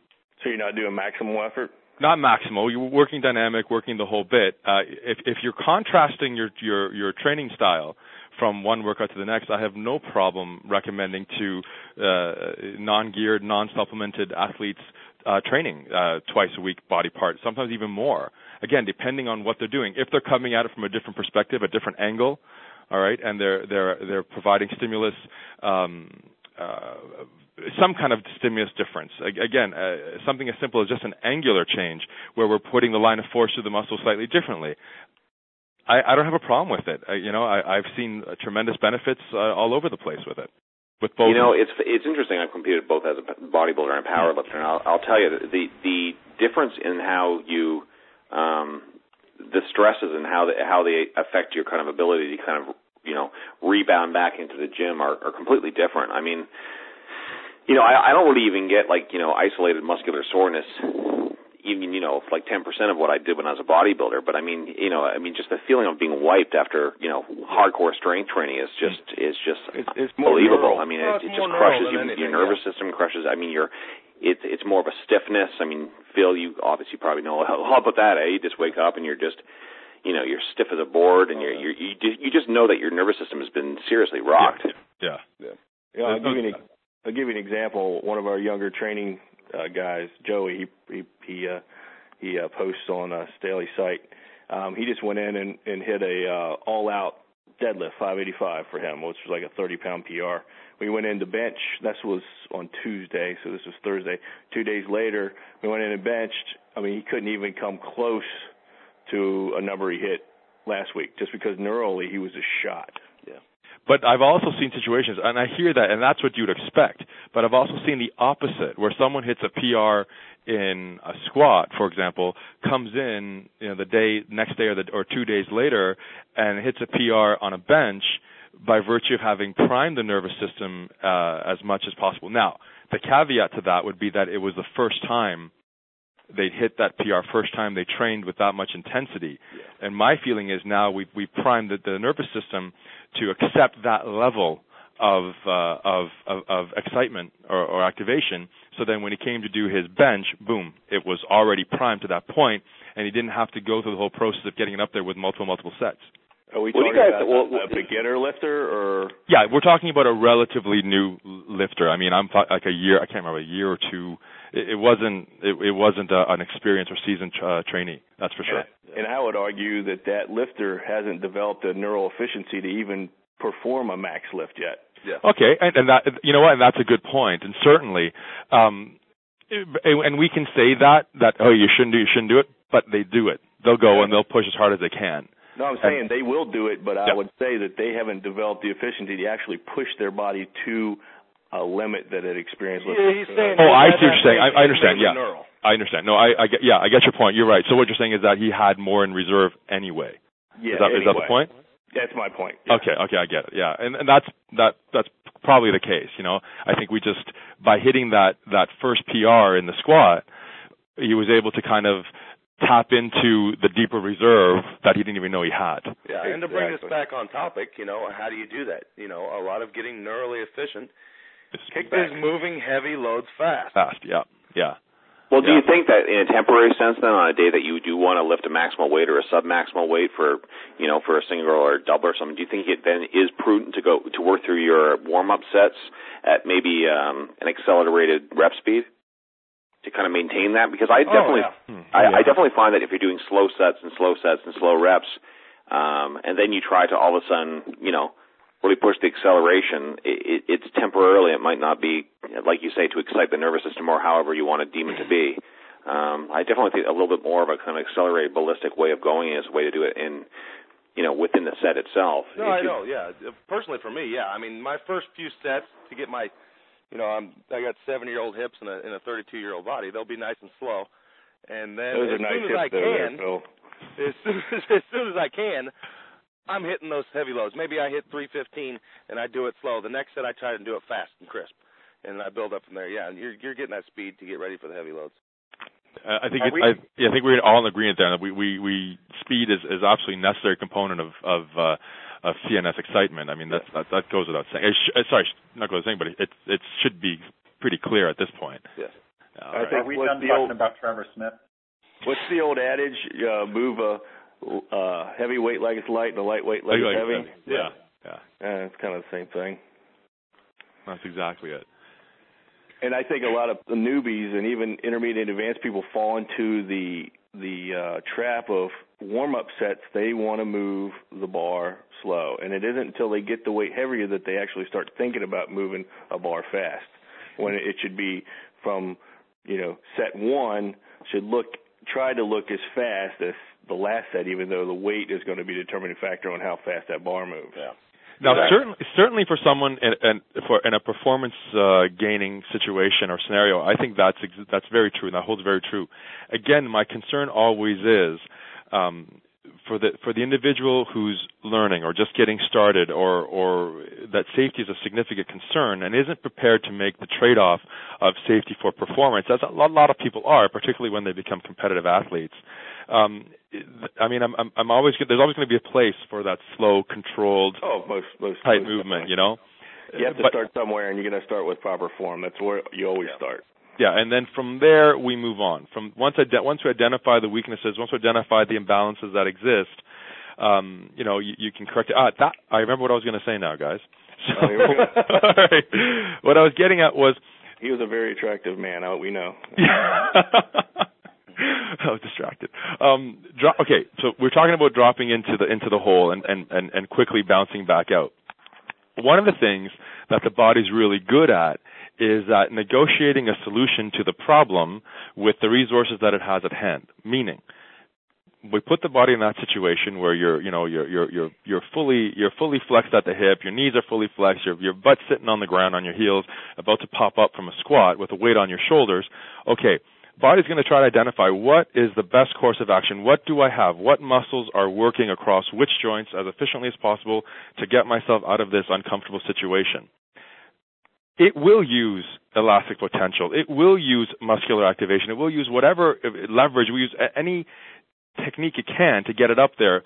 So you're not doing maximal effort? not maximal. You're working dynamic, working the whole bit. Uh, if if you're contrasting your your your training style from one workout to the next, I have no problem recommending to uh, non-geared, non-supplemented athletes uh, training uh, twice a week body part, sometimes even more. Again, depending on what they're doing. If they're coming at it from a different perspective, a different angle, all right, and they're they're they're providing stimulus. Um, uh, some kind of stimulus difference. Again, uh, something as simple as just an angular change, where we're putting the line of force through the muscle slightly differently. I, I don't have a problem with it. You know, I, I've seen uh, tremendous benefits uh, all over the place with it. With both, You know, it's it's interesting. I've competed both as a bodybuilder and a powerlifter, and I'll, I'll tell you the the difference in how you um, the stresses and how they, how they affect your kind of ability to kind of you know rebound back into the gym are, are completely different. I mean, you know, I, I don't really even get like you know isolated muscular soreness. even you know like 10% of what I did when I was a bodybuilder. But I mean, you know, I mean, just the feeling of being wiped after you know hardcore strength training is just is just it's, it's more believable. neural. I mean, Well, it, it just crushes you, than your anything, nervous system crushes. I mean, you're it's it's more of a stiffness. I mean, Phil, you obviously probably know how, how about that. Eh? You just wake up and you're just you know you're stiff as a board, and you're, you're you just you just know that your nervous system has been seriously rocked. Yeah. Yeah, I'll give you an, doubt. I'll give you an example. One of our younger training uh, guys, Joey, he he he uh, he uh, posts on a Staley site. Um, he just went in and, and hit a uh, all-out deadlift, 585 for him, which was like a 30-pound PR. We went into bench. This was on Tuesday, so this was Thursday. Two days later, we went in and benched. I mean, he couldn't even come close to a number he hit last week, just because neurally he was a shot. But I've also seen situations, and I hear that, and that's what you'd expect. But I've also seen the opposite, where someone hits a PR in a squat, for example, comes in, you know, the day next day or the or two days later, and hits a PR on a bench by virtue of having primed the nervous system uh, as much as possible. Now, the caveat to that would be that it was the first time they'd hit that PR, first time they trained with that much intensity. And my feeling is now we've we primed the, the nervous system to accept that level of uh, of, of of excitement or, or activation. So then when he came to do his bench, boom, it was already primed to that point, and he didn't have to go through the whole process of getting it up there with multiple multiple sets. Are we talking guys- about well, a, a beginner lifter or? Yeah, we're talking about a relatively new lifter. I mean, I'm th- like a year. I can't remember a year or two. It, it wasn't. It, it wasn't a, an experienced or seasoned uh, trainee. That's for sure. And I would argue that that lifter hasn't developed a neural efficiency to even perform a max lift yet. Yeah. Okay, and, and that you know what, and that's a good point. point, and certainly, um, and we can say that that oh you shouldn't do you shouldn't do it, but they do it. They'll go and they'll push as hard as they can. No, I'm saying they will do it, but I Yeah. would say that they haven't developed the efficiency to actually push their body to a limit that it experienced. Yeah, he's saying. Oh, I that see what you're saying. I- I understand, yeah. Neural. I understand. No, I, I get yeah, I get your point. You're right. So what you're saying is that he had more in reserve anyway. Yeah, is that is that the point? That's my point. yeah. Okay, okay, I get it. Yeah, and and that's that that's probably the case. You know, I think we just by hitting that that first PR in the squat, he was able to kind of tap into the deeper reserve that he didn't even know he had. Yeah, and to bring us Exactly. back on topic, you know, how do you do that? You know, a lot of getting neurally efficient It's is moving heavy loads fast. fast. Yeah, yeah. Well, do Yeah. you think that in a temporary sense, then, on a day that you do want to lift a maximal weight or a sub-maximal weight for, you know, for a single or a double or something, do you think it then is prudent to go to work through your warm-up sets at maybe um, an accelerated rep speed to kind of maintain that? Because I definitely, oh, yeah. Hmm. I, Yeah. I definitely find that if you're doing slow sets and slow sets and slow reps, um, and then you try to all of a sudden, you know, really push the acceleration, it, it, it's temporarily. It might not be, like you say, to excite the nervous system or however you want to deem it to be. Um, I definitely think a little bit more of a kind of accelerated ballistic way of going is a way to do it in, you know, within the set itself. No, If I you- know. Yeah, personally for me, yeah. I mean, my first few sets to get my, you know, I'm I got seven year old hips and a and a 32 year old body. They'll be nice and slow, and then Those as are nice soon as hips I though, there, can, Phil. as soon *laughs* as, as soon as I can, I'm hitting those heavy loads. Maybe I hit 315 and I do it slow. The next set I try to do it fast and crisp, and I build up from there. Yeah, and you're you're getting that speed to get ready for the heavy loads. Uh, I think it, we- I, yeah, I think we're all in agreement there. That we we we speed is is absolutely necessary component of of uh, of CNS excitement. I mean that's that that goes without saying. It sh- uh, sorry, not goes without saying, but it it should be pretty clear at this point. Yes. All I right. think Are we what's done the talking old- about Trevor Smith? What's the old adage? Uh, move a uh, heavy weight like it's light and the lightweight like Like- it's like- heavy. Yeah, yeah, Uh, it's kind of the same thing. that's exactly it. And I think a lot of the newbies and even intermediate and advanced people fall into the the uh, trap of warm up sets. They want to move the bar slow, and it isn't until they get the weight heavier that they actually start thinking about moving a bar fast. When it should be from you know set one should look try to look as fast as the last set, even though the weight is going to be a determining factor on how fast that bar moves. Yeah. Now, Right. certainly, certainly for someone in, in, for, in a performance uh, gaining situation or scenario, I think that's that's very true, and that holds very true. Again, my concern always is um, for the for the individual who's learning or just getting started or or that safety is a significant concern and isn't prepared to make the trade-off of safety for performance as a lot, a lot of people are particularly when they become competitive athletes um i mean i'm i'm, I'm always there's always going to be a place for that slow controlled oh most most tight most movement definitely. you know you have to But- start somewhere and you're going to start with proper form that's where you always Yeah. start Yeah, and then from there we move on. From once ide- once we identify the weaknesses, once we identify the imbalances that exist, um, you know, you, you can correct it. Ah, that I remember what I was going to say now, guys. *laughs* So, Oh, here we go. all right. what I was getting at was, he was a very attractive man uh, we know *laughs* I was distracted. Um, dro- okay, so we're talking about dropping into the into the hole and, and, and, and quickly bouncing back out. One of the things that the body's really good at is that negotiating a solution to the problem with the resources that it has at hand. Meaning, we put the body in that situation where you're, you know, you're you're you're you're fully you're fully flexed at the hip, your knees are fully flexed, your your butt sitting on the ground on your heels, about to pop up from a squat with a weight on your shoulders. Okay, body's going to try to identify what is the best course of action. What do I have? What muscles are working across which joints as efficiently as possible to get myself out of this uncomfortable situation? It will use elastic potential. It will use muscular activation. It will use whatever leverage. We use any technique it can to get it up there,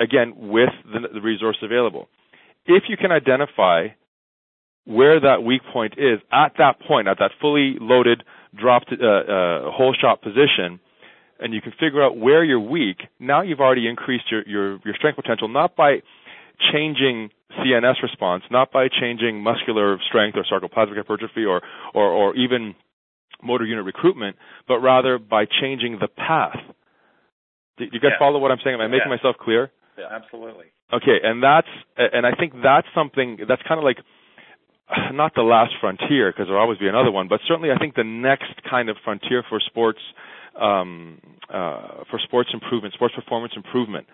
again, with the, the resource available. If you can identify where that weak point is at that point, at that fully loaded, dropped uh, uh, whole shot position, and you can figure out where you're weak, now you've already increased your, your, your strength potential, not by changing CNS response, not by changing muscular strength or sarcoplasmic hypertrophy or, or, or even motor unit recruitment, but rather by changing the path. Do you guys Yeah. follow what I'm saying? Am I making Yeah. myself clear? Yeah, Absolutely. Okay, and that's and I think that's something that's kind of like not the last frontier because there'll always be another one, but certainly I think the next kind of frontier for sports um, uh, for sports improvement, sports performance improvement.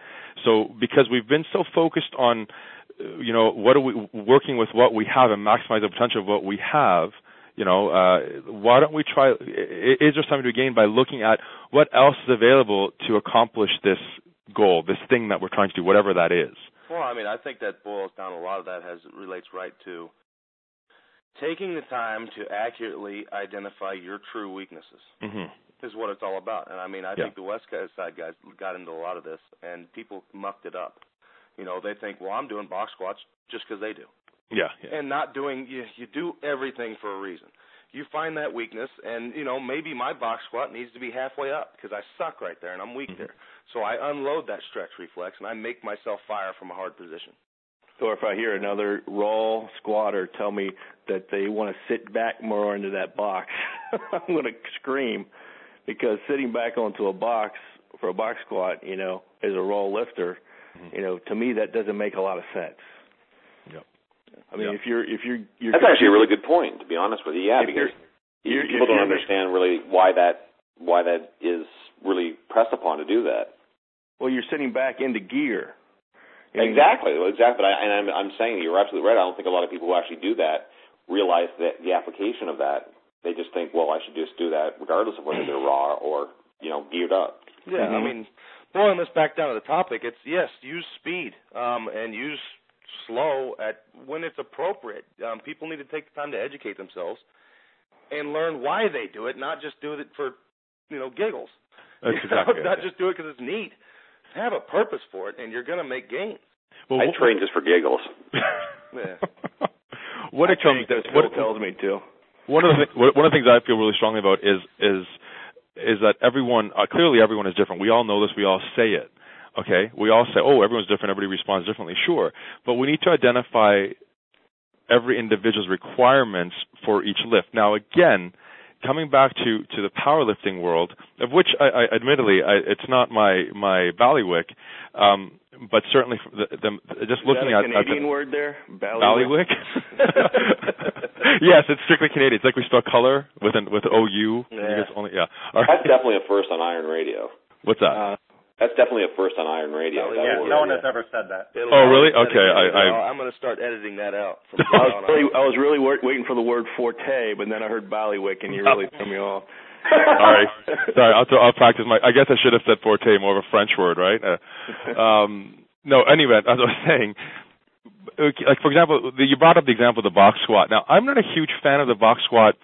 So because we've been so focused on uh, you know what are we working with what we have and maximize the potential of what we have. You know, uh, why don't we try? Is there something to gain by looking at what else is available to accomplish this goal, this thing that we're trying to do, whatever that is? Well, I mean, I think that boils down a lot of that has relates right to taking the time to accurately identify your true weaknesses hmm is what it's all about. And I mean, I Yeah. think the West Coast side guys got into a lot of this, and people mucked it up. You know, they think, well, I'm doing box squats just because they do, Yeah, yeah. and not doing. You, you do everything for a reason. You find that weakness, and you know maybe my box squat needs to be halfway up because I suck right there and I'm weak Mhm. there. So I unload that stretch reflex and I make myself fire from a hard position. or if I hear another raw squatter tell me that they want to sit back more into that box, *laughs* I'm going to scream because sitting back onto a box for a box squat, you know, as a raw lifter, Mhm. you know, to me that doesn't make a lot of sense. Yep. I mean, Yep. if you're if you're you're That's actually a really good point, to be honest with you. Yeah, because you're- people if don't you're- understand really why that why that is really pressed upon to do that. well, you're sitting back into gear. You Exactly, well, exactly. But I, and I'm, I'm saying you're absolutely right. I don't think a lot of people who actually do that realize that the application of that. They just think, well, I should just do that regardless of whether they're *clears throat* raw or you know geared up. Yeah, I Mhm. mean, boiling this back down to the topic, it's yes, use speed um, and use slow at when it's appropriate. Um, people need to take the time to educate themselves and learn why they do it, not just do it for you know giggles. That's *laughs* You know, exactly it, not just do it because it's neat. Have a purpose for it, and you're going to make gains. Well, I train just for giggles. *laughs* Yeah. *laughs* what I it comes, think that's what, what tells me to. One of the one of the things I feel really strongly about is is is that everyone uh, clearly everyone is different. We all know this. We all say it. Okay, we all say, "Oh, everyone's different. Everybody responds differently." Sure, but we need to identify every individual's requirements for each lift. Now, again, coming back to to the powerlifting world, of which I, I admittedly I, it's not my my ballywick, um, but certainly the, the, just Is looking that a at, at the, Canadian word there? Ballywick. *laughs* yes, it's strictly Canadian. It's like we spell color with an with O U. Yeah. Only yeah. All right. That's definitely a first on Iron Radio. What's that? Uh, That's definitely a first on Iron Radio. Oh, Yeah, no one has ever said that. It'll Oh, really? Okay, edit. I- I- I'm going to start editing that out. From *laughs* I was really. I was really wor- waiting for the word forte, but then I heard ballywick, and you really *laughs* threw me off. All right. Sorry, I'll, I'll practice my. I guess I should have said forte, more of a French word, right? Uh, um, no. Anyway, as I was saying, like for example, you brought up the example of the box squat. Now, I'm not a huge fan of the box squat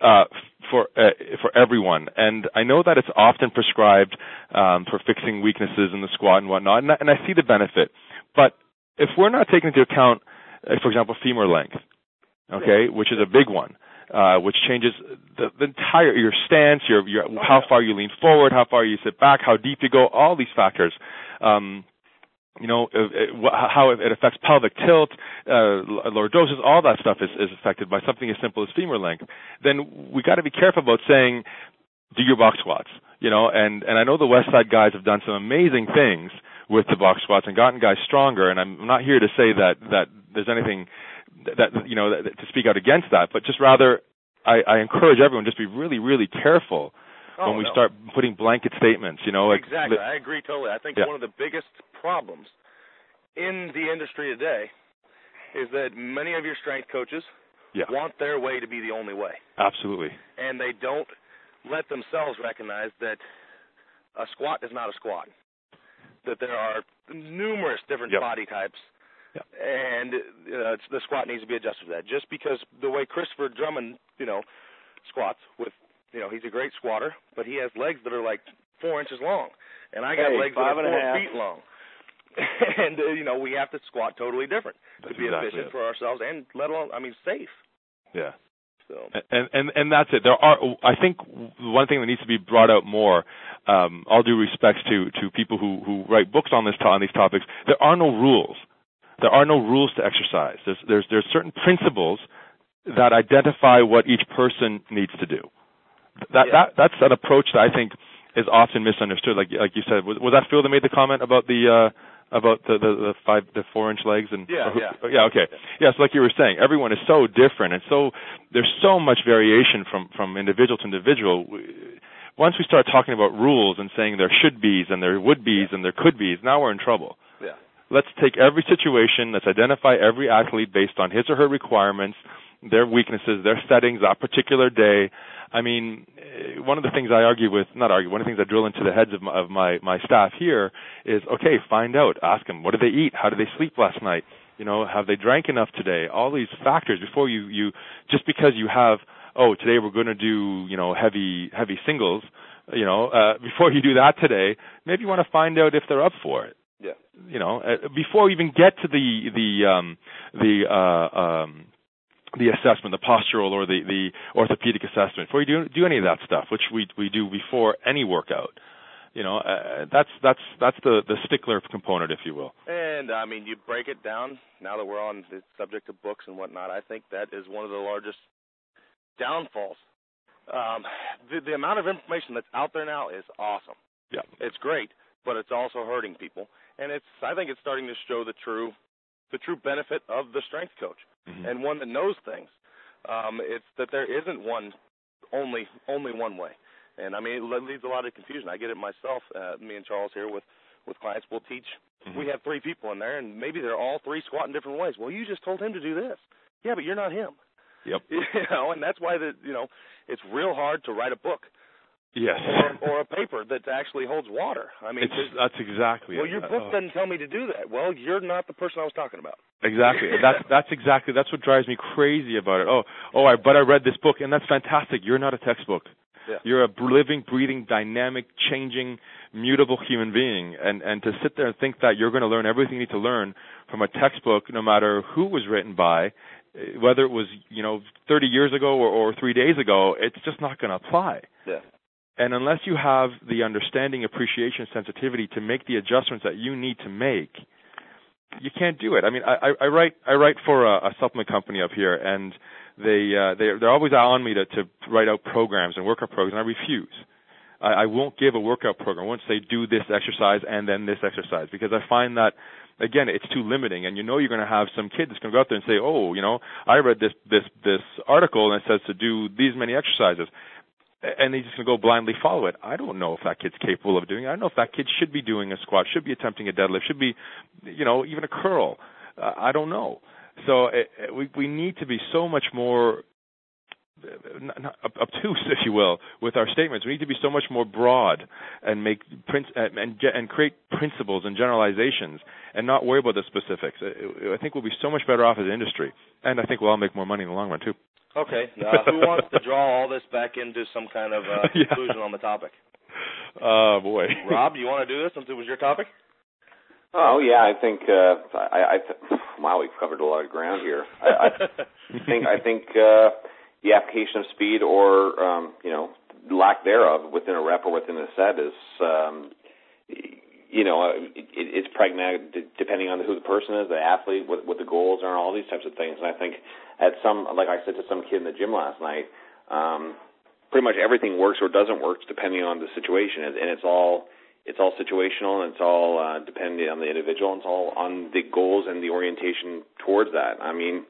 uh, for uh, for everyone, and I know that it's often prescribed um, for fixing weaknesses in the squat and whatnot, and I, and I see the benefit. But if we're not taking into account, uh, for example, femur length, okay, which is a big one, uh, which changes the, the entire your stance, your, your how far you lean forward, how far you sit back, how deep you go, all these factors. Um, you know how it affects pelvic tilt, uh, lordosis, all that stuff is, is affected by something as simple as femur length. Then we got to be careful about saying, do your box squats. You know, and and I know the Westside guys have done some amazing things with the box squats and gotten guys stronger. And I'm not here to say that that there's anything that you know that, to speak out against that, but just rather I, I encourage everyone just be really really careful oh, when we no. start putting blanket statements. You know, like, exactly. I agree totally. I think yeah. one of the biggest problems in the industry today is that many of your strength coaches yeah. want their way to be the only way. Absolutely. And they don't let themselves recognize that a squat is not a squat. That there are numerous different yep. body types Yep. and uh, the squat needs to be adjusted for that. Just because the way Christopher Drummond, you know, squats with, you know, he's a great squatter, but he has legs that are like four inches long, and I got hey, legs that are and four a half. feet long. *laughs* and uh, you know, we have to squat totally different That's to be exactly efficient it. for ourselves, and let alone, I mean, safe. Yeah. So And and and that's it. There are, I think, one thing that needs to be brought out more. Um, all due respects to to people who who write books on this on these topics. There are no rules. There are no rules to exercise. There's there's there's certain principles that identify what each person needs to do. That Yeah. that that's an approach that I think is often misunderstood. Like like you said, was, was that Phil that made the comment about the uh, about the, the the five the four inch legs and Yeah, who- yeah. yeah okay yes like you were saying everyone is so different and so there's so much variation from from individual to individual. Once we start talking about rules and saying there should be's and there would be's and there could be's, now we're in trouble yeah, let's take every situation, let's identify every athlete based on his or her requirements, their weaknesses, their settings, that particular day. I mean, eh, one of the things I argue with, not argue, one of the things I drill into the heads of my, of my, my staff here is, okay, find out, ask them, what did they eat? How did they sleep last night? You know, have they drank enough today? All these factors before you, you, just because you have, oh, today we're going to do, you know, heavy, heavy singles, you know, uh, *laughs* before you do that today, maybe you want to find out if they're up for it yeah. you know, uh, before we even get to the the um, the uh, um, the assessment, the postural or the the orthopedic assessment, before you do do any of that stuff, which we we do before any workout, you know, uh, that's that's that's the the stickler component, if you will. And I mean, you break it down. Now that we're on the subject of books and whatnot, I think that is one of the largest downfalls. Um, the, the amount of information that's out there now is awesome. Yeah. It's great, but it's also hurting people. And it's I think it's starting to show the true the true benefit of the strength coach Mhm. and one that knows things. Um, it's that there isn't one only only one way. And I mean, it leads a lot of confusion. I get it myself. Uh, me and Charles here with with clients, we'll teach. Mhm. We have three people in there, and maybe they're all three squatting different ways. Well, you just told him to do this. Yeah, but you're not him. Yep. *laughs* You know, and that's why the you know it's real hard to write a book Yes. *laughs* or, or a paper that actually holds water. I mean, It's, that's exactly well, it. your Uh, book oh. doesn't tell me to do that. Well, you're not the person I was talking about. Exactly. *laughs* That's that's exactly that's what drives me crazy about it. Oh, oh, I but I read this book and that's fantastic. You're not a textbook. Yeah. You're a living, breathing, dynamic, changing, mutable human being. And and to sit there and think that you're going to learn everything you need to learn from a textbook, no matter who was written by, eh, whether it was you know 30 years ago or, or three days ago, it's just not going to apply. Yeah. And unless you have the understanding, appreciation, sensitivity to make the adjustments that you need to make, you can't do it. I mean, I, I, write I write for a, a supplement company up here, and they uh, they they're always on me to to write out programs and workout programs, and I refuse. I, I won't give a workout program. I won't say do this exercise and then this exercise because I find that again it's too limiting, and you know you're going to have some kid that's going to go out there and say, oh, you know, I read this this this article and it says to do these many exercises and he's just going to go blindly follow it. I don't know if that kid's capable of doing it. I don't know if that kid should be doing a squat, should be attempting a deadlift, should be, you know, even a curl. Uh, I don't know. So it, it, we we need to be so much more uh, not, obtuse, *laughs* if you will, with our statements. We need to be so much more broad and make and and create principles and generalizations, and not worry about the specifics. I think we'll be so much better off as an industry, and I think we'll all make more money in the long run too. Okay, *laughs* uh, who wants to draw all this back into some kind of uh, *laughs* conclusion yeah. on the topic? Oh boy, *laughs* Rob, you want to do this since it was your topic? Oh yeah, I think uh, I, I th- wow, we've covered a lot of ground here. I, I think I think uh, the application of speed or um, you know lack thereof within a rep or within a set is um, you know it, it's pragmatic depending on who the person is, the athlete, what, what the goals are, all these types of things. And I think at some like I said to some kid in the gym last night, um, pretty much everything works or doesn't work depending on the situation, and, and it's all it's all situational and it's all uh, dependent on the individual. And it's all on the goals and the orientation towards that. I mean,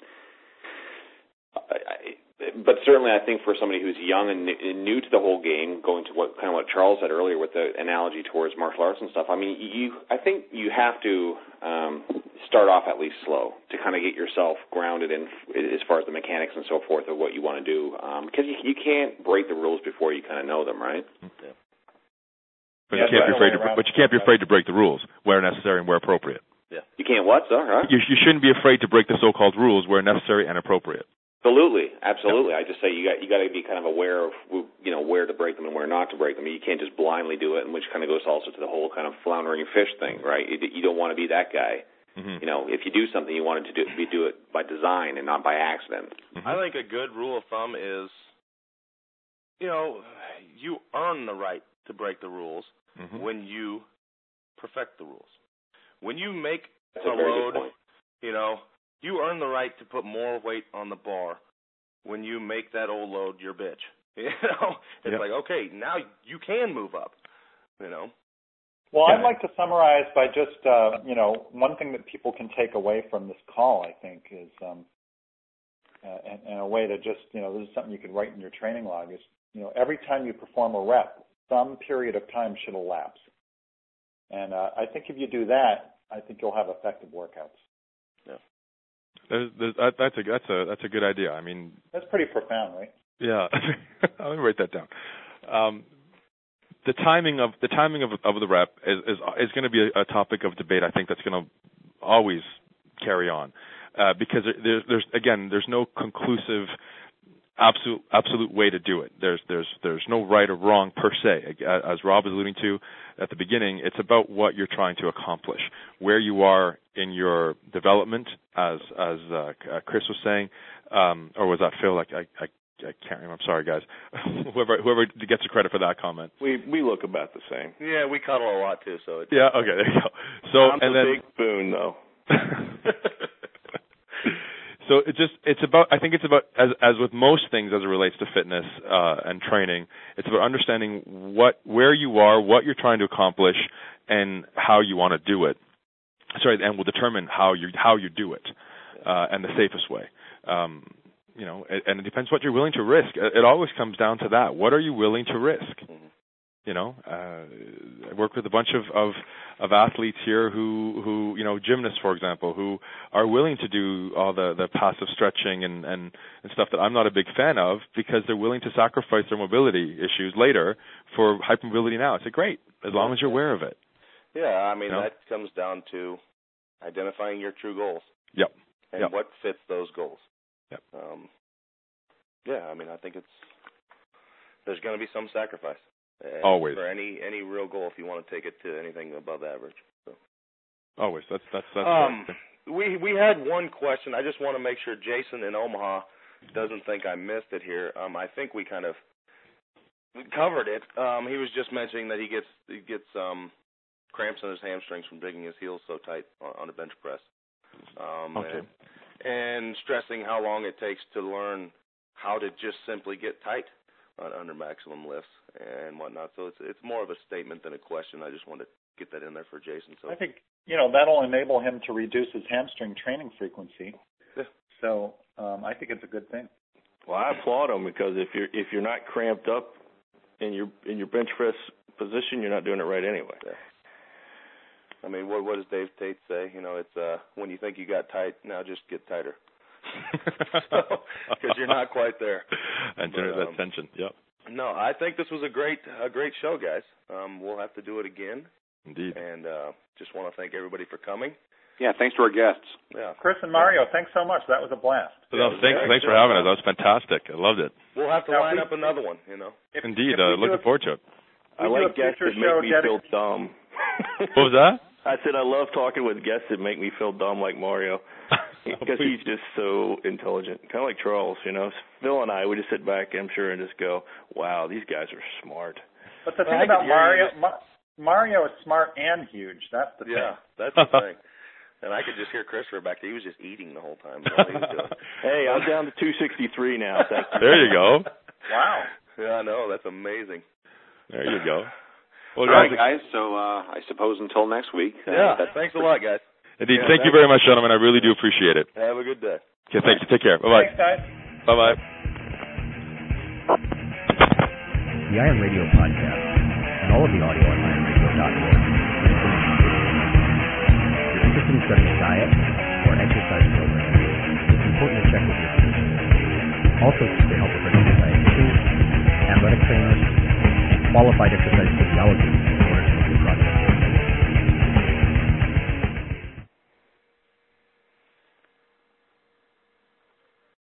I, but certainly, I think for somebody who's young and new to the whole game, going to what kind of what Charles said earlier with the analogy towards martial arts and stuff. I mean, you, I think you have to um, start off at least slow to kind of get yourself grounded in as far as the mechanics and so forth of what you want to do, um, because you, you can't break the rules before you kind of know them, right? Yeah. But yeah, you can't be afraid to. But you can't be afraid to break the rules where necessary and where appropriate. Yeah. You can't what, sir? Huh? You, you shouldn't be afraid to break the so-called rules where necessary and appropriate. Absolutely, absolutely. I just say you got you got to be kind of aware of you know where to break them and where not to break them. You can't just blindly do it, and which kind of goes also to the whole kind of floundering fish thing, right? You, you don't want to be that guy. Mm-hmm. You know, if you do something, you want it to do, be do it by design and not by accident. Mm-hmm. I think a good rule of thumb is, you know, you earn the right to break the rules mm-hmm. when you perfect the rules. When you make That's a, a load, you know, you earn the right to put more weight on the bar when you make that old load your bitch. *laughs* You know, it's yep. like okay, now you can move up. You know. Well, yeah. I'd like to summarize by just uh, you know one thing that people can take away from this call. I think is um, uh, and, and a way to just you know this is something you can write in your training log is you know every time you perform a rep, some period of time should elapse. And uh, I think if you do that, I think you'll have effective workouts. Yeah. There's, there's, that, that's a that's a that's a good idea. I mean, that's pretty profound, right? Yeah, *laughs* let me write that down. Um, the timing of the timing of of the rep is is, is going to be a, a topic of debate. I think that's going to always carry on uh, because there's there's again there's no conclusive absolute absolute way to do it. There's there's there's no right or wrong per se. As Rob was alluding to at the beginning, it's about what you're trying to accomplish, where you are in your development, as as uh, uh Chris was saying, um, or was that Phil? Like I, I I can't remember. I'm sorry, guys. *laughs* whoever whoever gets the credit for that comment. We we look about the same. Yeah, we cuddle a lot too. So yeah, okay, there you go. So I'm and the then big spoon though. *laughs* so it just it's about I think it's about as as with most things as it relates to fitness uh, and training, it's about understanding what where you are, what you're trying to accomplish, and how you want to do it. Sorry, and will determine how you how you do it, uh, and the safest way. Um, you know, and it depends what you're willing to risk. It always comes down to that. What are you willing to risk? You know, uh, I work with a bunch of, of of athletes here who who you know gymnasts, for example, who are willing to do all the the passive stretching and and and stuff that I'm not a big fan of because they're willing to sacrifice their mobility issues later for hypermobility now. It's a great as long as you're aware of it. Yeah, I mean you know? that comes down to identifying your true goals. Yep. And yep. what fits those goals. Yep. Um, yeah, I mean I think it's there's going to be some sacrifice. Uh, Always for any any real goal if you want to take it to anything above average. So. Always, that's that's that's. Um, we we had one question. I just want to make sure Jason in Omaha doesn't think I missed it here. Um, I think we kind of covered it. Um, he was just mentioning that he gets he gets um cramps in his hamstrings from digging his heels so tight on, on a bench press. Um, okay. And, and stressing how long it takes to learn how to just simply get tight uh, under maximum lifts and whatnot. So it's it's more of a statement than a question. I just wanted to get that in there for Jason. So I think you know that'll enable him to reduce his hamstring training frequency. Yeah. So um, I think it's a good thing. Well, I applaud him because if you're if you're not cramped up in your in your bench press position, you're not doing it right anyway. Yeah. I mean, what what does Dave Tate say? You know, it's uh when you think you got tight, now just get tighter. *laughs* because you're not quite there. And generate But, that um, tension. Yep. No, I think this was a great a great show, guys. Um, we'll have to do it again, Indeed. and uh, just want to thank everybody for coming. Yeah, thanks to our guests. Yeah, Chris and Mario, thanks so much. That was a blast. No, thanks, yeah, thanks for having us. That was fantastic. I loved it. we'll have to Now, line we- up another one. You know, If- Indeed. if we Uh, looking a- forward to it. I we like guests that make me dedi- feel dumb. What was that? *laughs* I said I love talking with guests that make me feel dumb like Mario *laughs* because he's just so intelligent, kind of like Charles. You know, Phil and I would just sit back, I'm sure, and just go, "Wow, these guys are smart." But the Well, thing I about could hear you Mario, Ma- Mario is smart and huge. That's the yeah, thing. that's the *laughs* thing. And I could just hear Christopher back there. He was just eating the whole time. while he was. *laughs* Hey, I'm down to 263 now. Thank you. There you go. Wow. Yeah, I know. That's amazing. There you go. *laughs* Well, All right, guys, guys. So uh, I suppose until next week. uh, Yeah. that's- Thanks a lot, guys. Indeed. Yeah, thank you very much, gentlemen. I really do appreciate it. Have a good day. Okay, thank you. Take care. Bye bye. Bye bye. The Iron Radio podcast and all of the audio on ironradio.org. If you're interested in studying diet or an exercise programs, it's important to check with your physician. Also seek the help of credentialed dietitians, athletic trainers, and qualified exercise physiologists